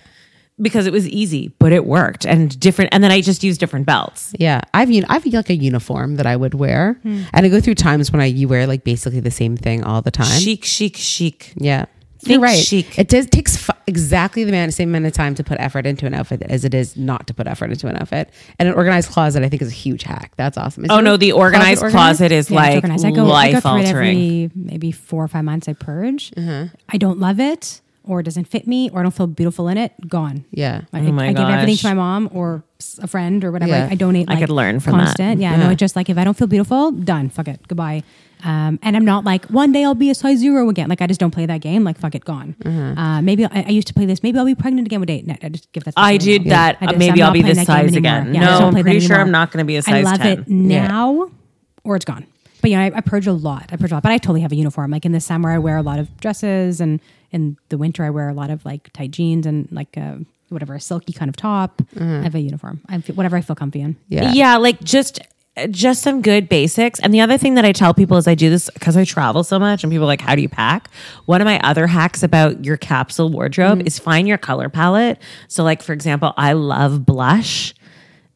because it was easy, but it worked and different. And then I just used different belts. Yeah, I've un- I've like a uniform that I would wear, Hmm. and I go through times when I you wear like basically the same thing all the time. Chic, chic, chic. Yeah, Think you're right. chic. It does takes f- exactly the amount, same amount of time to put effort into an outfit as it is not to put effort into an outfit. And an organized closet, I think, is a huge hack. That's awesome. Is Oh no, the organized organized? closet is Yeah, it's like organized. I go, I go life through it altering. every maybe four or five months. I purge. Uh-huh. I don't love it, or it doesn't fit me, or I don't feel beautiful in it. Gone. Yeah. I, Oh my I give everything to my mom or a friend or whatever. Yeah. I, I donate. I could learn from that. constant. Yeah, no, it's just like if I don't feel beautiful, done. Fuck it, goodbye. Um, and I'm not like one day I'll be a size zero again. Like I just don't play that game. Like fuck it, gone. Mm-hmm. Uh, maybe I, I used to play this. Maybe I'll be pregnant again with date. No, I just give that. to I did else. that. I just- Maybe I'm I'll be playing this size again. Yeah, No, I'm pretty sure. I'm not gonna be a size I love 10. it now, or it's gone. But yeah, I, I purge a lot. I purge a lot. But I totally have a uniform. Like in the summer, I wear a lot of dresses, and in the winter, I wear a lot of like tight jeans and like a, whatever a silky kind of top. Mm-hmm. I have a uniform. I feel, whatever I feel comfy in. Yeah. yeah like just just some good basics and the other thing that i tell people is i do this because i travel so much and people are like how do you pack one of my other hacks about your capsule wardrobe mm-hmm. is find your color palette so like for example i love blush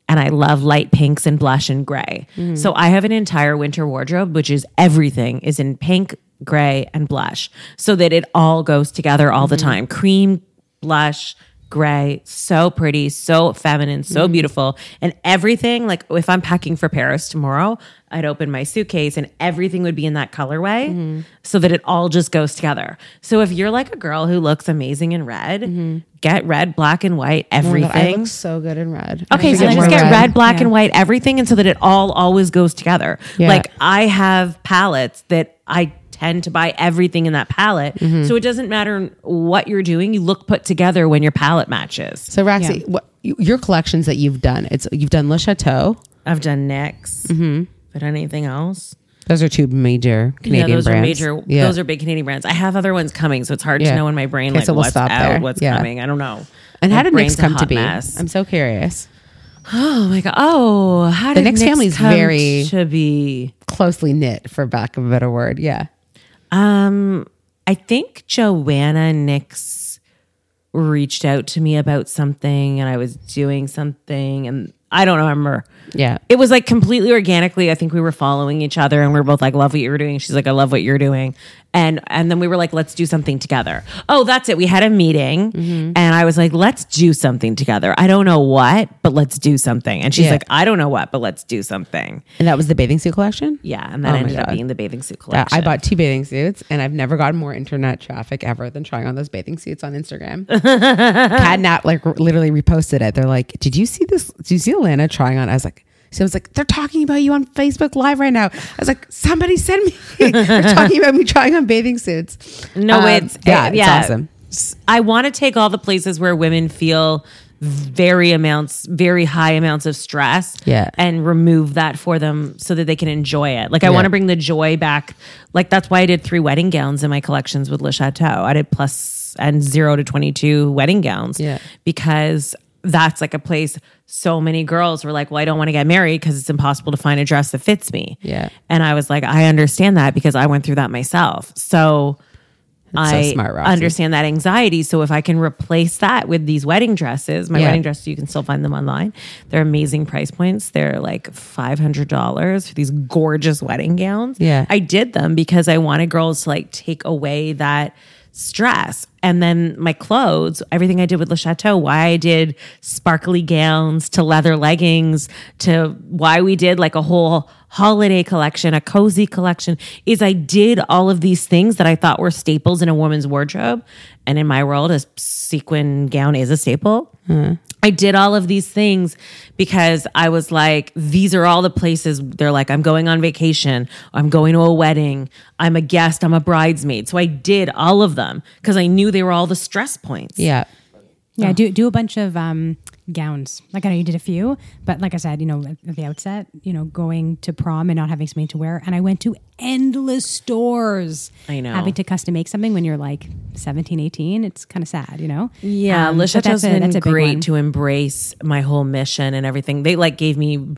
and I love light pinks and blush and gray. Mm-hmm. So I have an entire winter wardrobe, which is everything is in pink, gray, and blush, so that it all goes together all the mm-hmm. time. Cream, blush, gray, so pretty, so feminine, so mm-hmm. beautiful. And everything, like if I'm packing for Paris tomorrow, I'd open my suitcase and everything would be in that colorway mm-hmm. so that it all just goes together. So if you're like a girl who looks amazing in red, get red, black, and white, Oh God, everything. I look so good in red. Okay, so just get red, black, Yeah. and white, everything, and so that it all always goes together. Yeah. Like I have palettes that I tend to buy everything in that palette, Mm-hmm. so it doesn't matter what you're doing. You look put together when your palette matches. So Roxy, what your collections that you've done? It's you've done Le Chateau. I've done Knix, mm-hmm. but anything else? Those are two major Canadian brands. yeah, those brands. are major. Yeah. Those are big Canadian brands. I have other ones coming, so it's hard Yeah. to know in my brain Okay, like so we'll what's out, there. what's Yeah. coming. I don't know. and My how did brain's Knix come to be? mess. I'm so curious. Oh my god! Oh, how The did Knix Knix family's come very- to be? Closely knit, for lack of a better word. Yeah. Um, I think Joanna Knix reached out to me about something, and I was doing something, and I don't remember. Yeah. It was like completely organically. I think we were following each other, and we are both like, "Love what you're doing." She's like, "I love what you're doing," and and then we were like, "Let's do something together." Oh, that's it. We had a meeting, Mm-hmm. and I was like, "Let's do something together." I don't know what, but let's do something. And she's Yeah. like, "I don't know what, but let's do something." And that was the bathing suit collection? Yeah, and that Oh ended up being the bathing suit collection. I bought two bathing suits and I've never gotten more internet traffic ever than trying on those bathing suits on Instagram. Catnap like r- literally reposted it. They're like, "Did you see this? Did you see Alana trying on?" I was like, "So I was like, they're talking about you on Facebook Live right now." I was like, "Somebody send me." they're talking about me trying on bathing suits. No, Um, it's yeah, it- it's awesome. I want to take all the places where women feel very amounts, very high amounts of stress, Yeah. and remove that for them so that they can enjoy it. Like I Yeah. want to bring the joy back. Like that's why I did three wedding gowns in my collections with Le Chateau. I did and zero to 22 wedding gowns. Yeah. Because that's like a place so many girls were like, well, I don't want to get married because it's impossible to find a dress that fits me. Yeah. And I was like, I understand that because I went through that myself. So That's so I smart, understand that anxiety. So if I can replace that with these wedding dresses, my Yeah. wedding dresses, you can still find them online. They're amazing price points. They're like five hundred dollars for these gorgeous wedding gowns. Yeah. I did them because I wanted girls to like take away that stress. And then my clothes, everything I did with Le Chateau, why I did sparkly gowns to leather leggings to why we did like a whole holiday collection, a cozy collection, is I did all of these things that I thought were staples in a woman's wardrobe. And in my world, a sequin gown is a staple. Hmm. I did all of these things because I was like, these are all the places they're like, I'm going on vacation, I'm going to a wedding, I'm a guest, I'm a bridesmaid. So I did all of them because I knew they were all the stress points. Yeah. Yeah, do do a bunch of um, gowns. Like I know you did a few, but like I said, you know, at the outset, you know, going to prom and not having something to wear, and I went to endless stores. I know. having to custom make something when you're like 17, 18, it's kind of sad, you know. Yeah, Um, Le but Chateau's that's been that's a great one. to embrace my whole mission and everything. They like gave me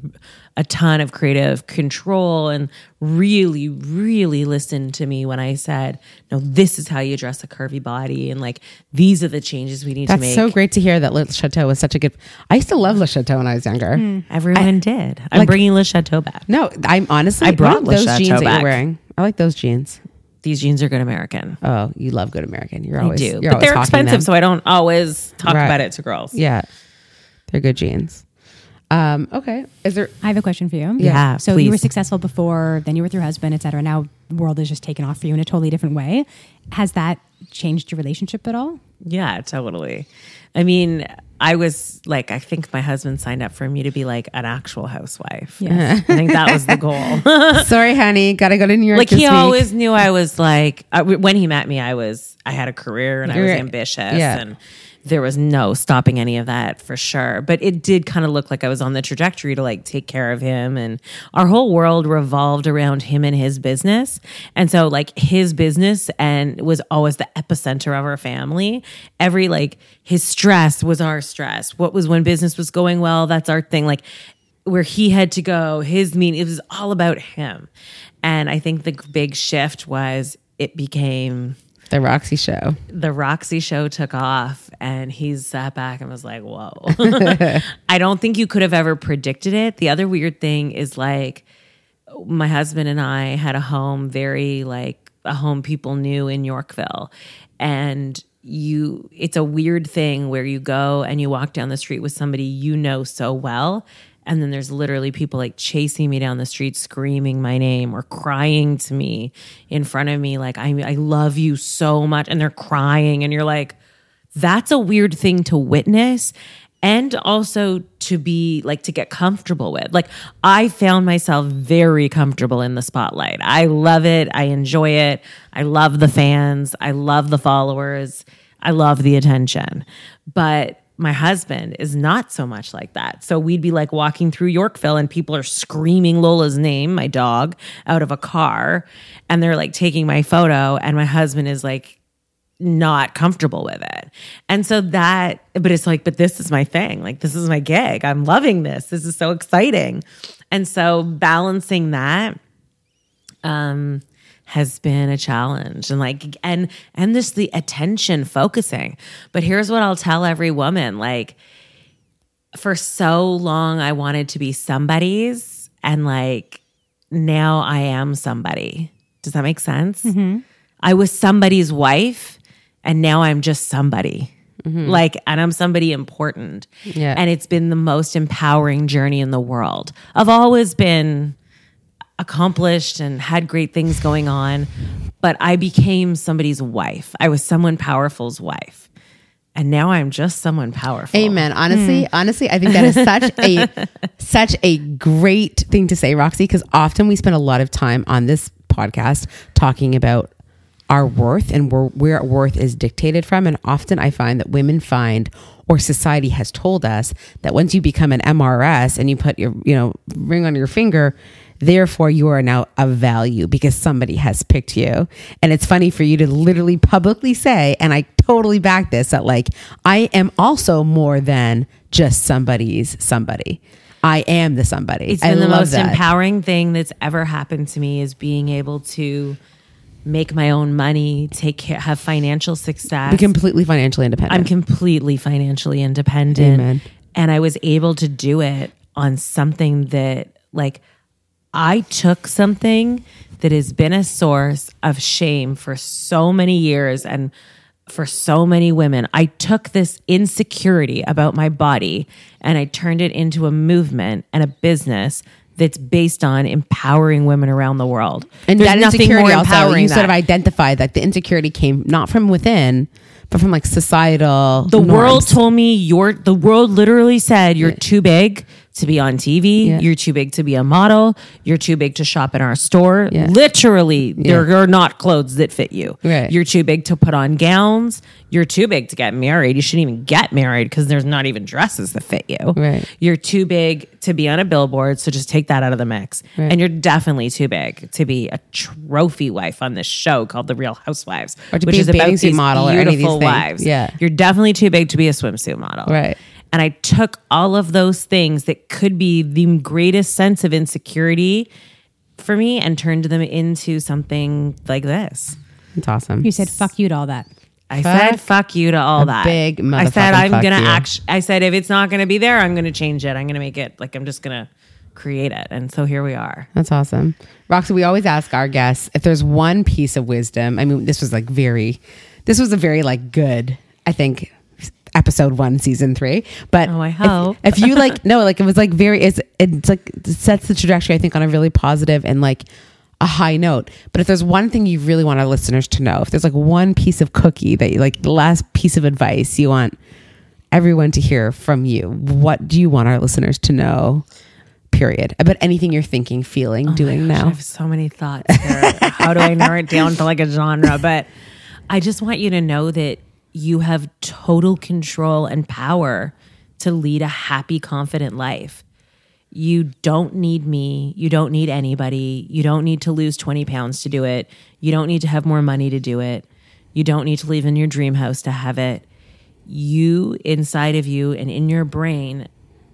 a ton of creative control and really, really listened to me when I said, "No, this is how you address a curvy body," and like these are the changes we need to That's make. so great to hear that Le Chateau was such a good. I used to love Le Chateau when I was younger. Hmm. Everyone did. I'm like- bringing Le Chateau back. No, I'm honestly. I brought what Le are those Chateau jeans that back. you're wearing. I like those jeans. These jeans are good American. Oh, you love Good American. You're I always. do, You're but always they're expensive, them. so I don't always talk Right. about it to girls. yeah, they're good jeans. Um, okay, is there? I have a question for you. Yeah, So you were successful before, then you were with your husband, et cetera. Now the world has just taken off for you in a totally different way. Has that changed your relationship at all? Yeah, totally. I mean, I was like, I think my husband signed up for me to be like an actual housewife. Yeah. I think that was the goal. Sorry, honey, gotta go to New York. like this he week. always knew I was like uh, when he met me, I was I had a career and I was You're- ambitious yeah. and there was no stopping any of that for sure. But it did kind of look like I was on the trajectory to like take care of him and our whole world revolved around him and his business. And so like his business and was always the epicenter of our family. Every like his stress was our stress. What was when business was going well, that's our thing. Like where he had to go, his mean it was all about him. And I think the big shift was it became the Roxy show. the Roxy show took off and he sat back and was like, whoa. I don't think you could have ever predicted it. The other weird thing is like my husband and I had a home very like a home people knew in Yorkville. And you it's a weird thing where you go and you walk down the street with somebody you know so well and then there's literally people like chasing me down the street screaming my name or crying to me in front of me like I I love you so much and they're crying and you're like that's a weird thing to witness and also to be like to get comfortable with. Like I found myself very comfortable in the spotlight. I love it. I enjoy it. I love the fans. I love the followers. I love the attention. But my husband is not so much like that. So we'd be like walking through Yorkville and people are screaming Lola's name, my dog, out of a car and they're like taking my photo and my husband is like not comfortable with it. And so that, but it's like, but this is my thing. Like, this is my gig. I'm loving this. This is so exciting. And so balancing that, um, has been a challenge and like and and this the attention focusing but here's what i'll tell every woman like for so long i wanted to be somebody's and like now i am somebody does that make sense i was somebody's wife and now i'm just somebody. Mm-hmm. Like and i'm somebody important. Yeah. and it's been the most empowering journey in the world. I've always been accomplished and had great things going on but i became somebody's wife. I was someone powerful's wife. And now i'm just someone powerful. Amen. Honestly, hmm. honestly, I think that is such a such a great thing to say, Roxy, because often we spend a lot of time on this podcast talking about our worth and where, where our worth is dictated from. And often I find that women find or society has told us that once you become an MRS and you put your, you know, ring on your finger, Therefore, you are now of value because somebody has picked you. And it's funny for you to literally publicly say, and I totally back this, that like, I am also more than just somebody's somebody. I am the somebody. It's I been the love most that. empowering thing that's ever happened to me is being able to make my own money, take care, have financial success. Be completely financially independent. I'm completely financially independent. Amen. And I was able to do it on something that, like, I took something that has been a source of shame for so many years and for so many women. I took this insecurity about my body and I turned it into a movement and a business that's based on empowering women around the world. and There's that nothing insecurity more also, you sort of that. identified that the insecurity came not from within, but from like societal. the world told me you're the world literally said you're too big to be on TV. Yeah. You're too big to be a model. You're too big to shop in our store. Yeah. Literally, there are not clothes that fit you. Right. You're too big to put on gowns. You're too big to get married. You shouldn't even get married because there's not even dresses that fit you. Right. You're too big to be on a billboard, so just take that out of the mix. Right. And you're definitely too big to be a trophy wife on this show called The Real Housewives, Or to which be a is about bathing suit these model or any of these beautiful things. wives. Yeah. You're definitely too big to be a swimsuit model. Right. And I took all of those things that could be the greatest sense of insecurity for me and turned them into something like this. It's awesome. You said fuck you to all that. I Fuck said fuck you to all that. big I said I'm gonna you. act I said if it's not gonna be there, I'm gonna change it. I'm gonna make it like I'm just gonna create it. And so here we are. That's awesome. Roxy, we always ask our guests if there's one piece of wisdom. I mean, this was like very, this was a very like good, I think, episode one, season three. But Oh, I if- hope. If, you like, no, like it was like very, it's, it's like, it sets the trajectory, I think, on a really positive and like a high note. But if there's one thing you really want our listeners to know, if there's like one piece of cookie that you like, the last piece of advice you want everyone to hear from you, what do you want our listeners to know? Period. About anything you're thinking, feeling, oh doing I now. have so many thoughts there. How do I narrow it down to like a genre? But I just want you to know that you have total control and power to lead a happy, confident life. You don't need me. You don't need anybody. You don't need to lose 20 pounds to do it. You don't need to have more money to do it. You don't need to live in your dream house to have it. You, inside of you and in your brain,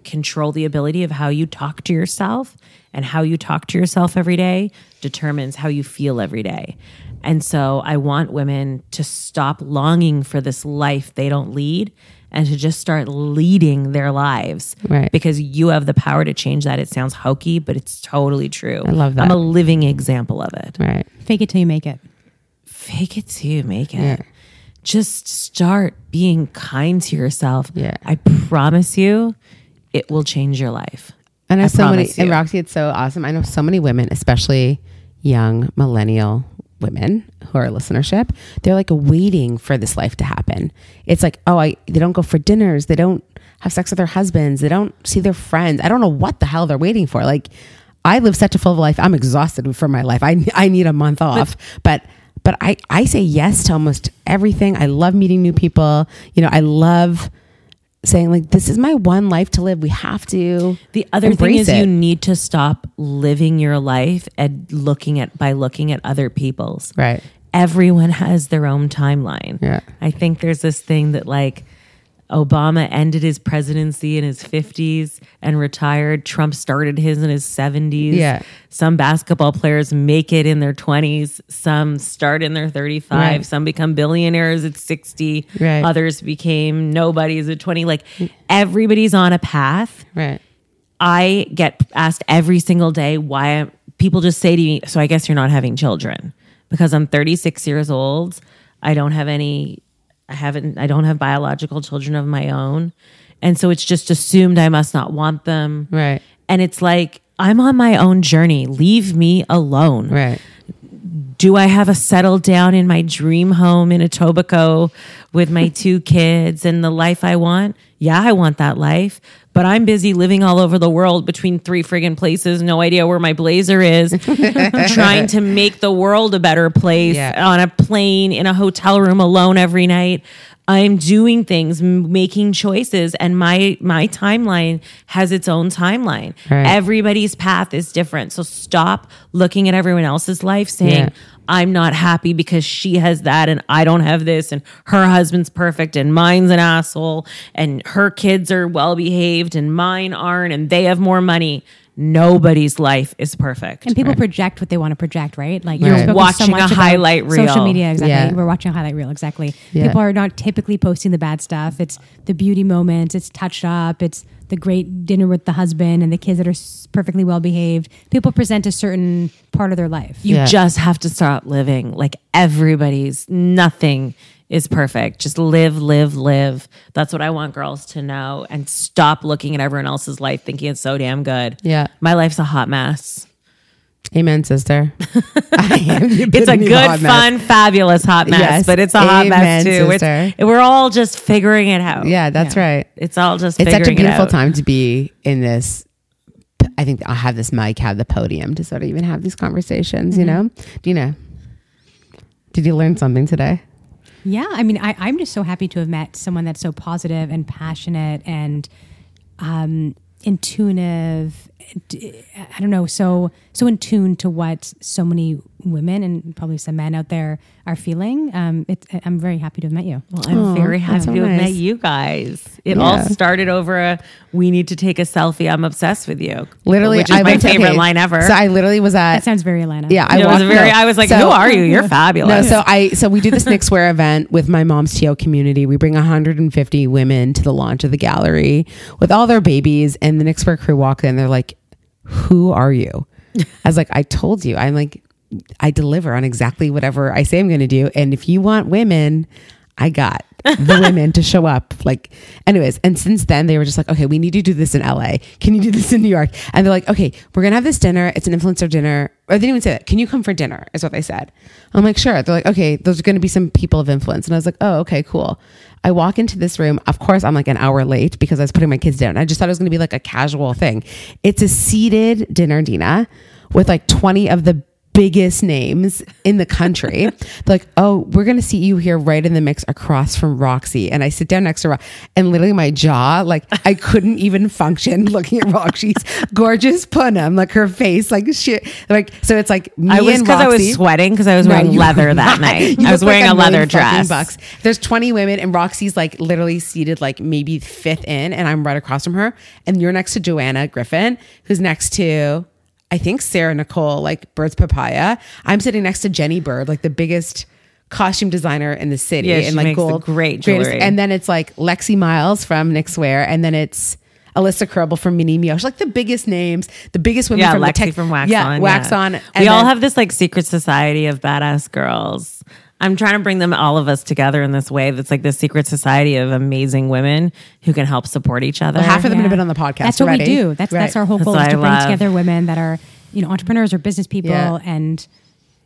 control the ability of how you talk to yourself and how you talk to yourself every day determines how you feel every day. And so I want women to stop longing for this life they don't lead and to just start leading their lives. Right. Because you have the power to change that. It sounds hokey, but it's totally true. I love that. I'm a living example of it. Right. Fake it till you make it. Fake it till you make it. Just start being kind to yourself. Yeah. I promise you, it will change your life. I know I so many, promise and. Roxy, it's so awesome. I know so many women, especially young millennial women who are listenership. They're like waiting for this life to happen. It's like, oh, I they don't go for dinners, they don't have sex with their husbands, they don't see their friends. I don't know what the hell they're waiting for. Like, I live such a full life. I'm exhausted from my life. I I need a month off, but. But I, I say yes to almost everything. I love meeting new people. You know, I love saying like this is my one life to live. We have to. The other thing is it. you need to stop living your life and looking at by looking at other people's. Right. Everyone has their own timeline. Yeah. I think there's this thing that like Obama ended his presidency in his 50s and retired. Trump started his in his 70s. Yeah. Some basketball players make it in their 20s. Some start in their 35. Right. Some become billionaires at 60. Right. Others became nobodies at 20. Like everybody's on a path. Right. I get asked every single day why I'm, people just say to me, So I guess you're not having children because I'm 36 years old. I don't have any, I haven't, I don't have biological children of my own. And so it's just assumed I must not want them. Right. And it's like, I'm on my own journey. Leave me alone. Right. Do I have a settled down in my dream home in Etobicoke with my two kids and the life I want? Yeah, I want that life. But I'm busy living all over the world between three friggin' places, no idea where my blazer is, trying to make the world a better place Yeah. on a plane, in a hotel room alone every night. I'm doing things, making choices, and my my timeline has its own timeline. Right. Everybody's path is different. So stop looking at everyone else's life saying, Yeah. I'm not happy because she has that and I don't have this and her husband's perfect and mine's an asshole and her kids are well behaved and mine aren't and they have more money. Nobody's life is perfect. And people project what they want to project, right? Like Right. you're spoken Watching so much a highlight reel. social media. Exactly, Yeah. we're watching a highlight reel. Exactly. Yeah. People are not typically posting the bad stuff. It's the beauty moments. It's touched up. It's the great dinner with the husband and the kids that are perfectly well behaved. People present a certain part of their life. You Yeah. just have to stop living like everybody's nothing is perfect. Just live, live, live. That's what I want girls to know and stop looking at everyone else's life thinking it's so damn good. Yeah. My life's a hot mess. Amen, sister. I am the It's a good, fun, fabulous hot mess, Yes. but it's a hot mess too. sister. It's, we're all just figuring it out. Yeah, that's right. It's all just It's such a beautiful time to be in this. I think I'll have this mic, have the podium to sort of even have these conversations. You Mm-hmm. know, Dina, did you learn something today? Yeah, I mean, I, I'm just so happy to have met someone that's so positive and passionate and um, intuitive. D- I don't know, so so in tune to what so many women and probably some men out there are feeling. Um, it, I'm very happy to have met you. Well, I'm very happy so to have met you guys. It all started over a we need to take a selfie. I'm obsessed with you. Literally, which is I my went favorite okay, line ever. So I literally was at That sounds very Atlanta. Yeah, I It was very- no. I was like, So- "Who are you? You're fabulous." No, fabulous." so I so we do this Knixwear event with my mom's TO community. We bring 150 women to the launch of the gallery with all their babies, and the Knixwear crew walk in. They're like, "Who are you?" I was like, "I told you." I'm like, "I deliver on exactly whatever I say I'm going to do, and if you want women." I got the women to show up. Like, anyways, and since then they were just like, okay, we need to do this in LA. Can you do this in New York? And they're like, okay, we're gonna have this dinner. It's an influencer dinner. Or they didn't even say that. Can you come for dinner? Is what they said. I'm like, sure. They're like, okay, those are gonna be some people of influence. And I was like, oh, okay, cool. I walk into this room. Of course, I'm like an hour late because I was putting my kids down. I just thought it was gonna be like a casual thing. It's a seated dinner, Dina, with like 20 of the biggest names in the country. Like, oh, we're gonna see you here right in the mix across from Roxy. And I sit down next to Roxy, and literally my jaw, like I couldn't even function looking at Roxy's gorgeous punum, like her face, like shit. Like so, it's like me I was and because I was sweating because I was No, wearing leather that night. I was look like wearing a, leather dress. Bucks. There's 20 women, and Roxy's like literally seated like maybe fifth in, and I'm right across from her. And you're next to Joanna Griffiths, who's next to I think Sarah Nicole, like Bird's Papaya. I'm sitting next to Jenny Bird, like the biggest costume designer in the city, Yeah, and she like makes the gold great greatest- And then it's like Lexi Miles from Knixwear, and then it's. Alyssa Kerbel from Mini Mioche, like the biggest names, the biggest women Yeah, from Lexi the tech, from Wax yeah, On. Wax yeah. On. We all then- have this like secret society of badass girls. I'm trying to bring them all of us together in this way. That's like this secret society of amazing women who can help support each other. half of them Yeah. have been on the podcast. That's what we do. That's that's our whole That's goal what is to I bring love. together women that are you know entrepreneurs or business people Yeah. and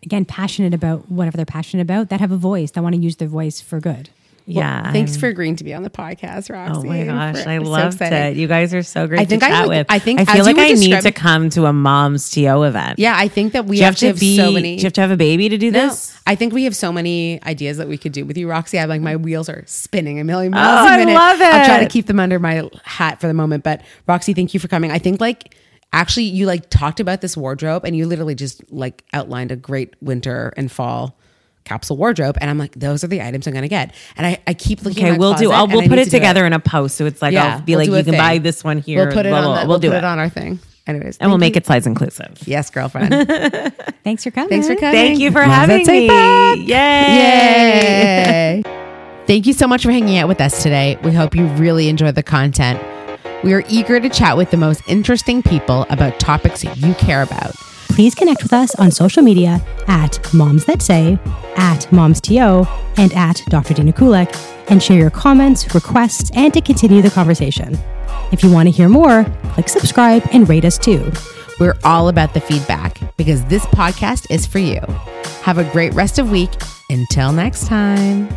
again passionate about whatever they're passionate about that have a voice that want to use their voice for good. Yeah. Thanks I'm- for agreeing to be on the podcast, Roxy. Oh my gosh, For- I it's so loved it. You guys are so great I think to I chat would- with. I think I feel like I need to come to a mom's TO event. Yeah, I think that we have actually to have be? so many. Do you have to have a baby to do No, this? I think we have so many ideas that we could do with you, Roxy. I'm like my wheels are spinning a million miles oh, a I minute. love I'll try to keep them under my hat for the moment. But Roxy, thank you for coming. I think like actually you like talked about this wardrobe and you literally just like outlined a great winter and fall capsule wardrobe and I'm like those are the items I'm gonna get and I, I keep looking Okay, at my we'll do. I'll, we'll put it to together in a post, so it's like Yeah, I'll be we'll like, you can thing. buy this one here. we'll put it blah, on blah, the, blah. we'll, do it, it on our thing anyways and we'll thank make it size inclusive. yes girlfriend Thanks for coming. thanks for coming Thank you for Moms having me. Yay! Yay! Thank you so much for hanging out with us today. We hope you really enjoyed the content. We are eager to chat with the most interesting people about topics you care about. Please connect with us on social media at Moms That Say, at MomsTO, and at Dr. Dina Kulak, and share your comments, requests, and to continue the conversation. If you want to hear more, click subscribe and rate us too. We're all about the feedback because this podcast is for you. Have a great rest of week. Until next time.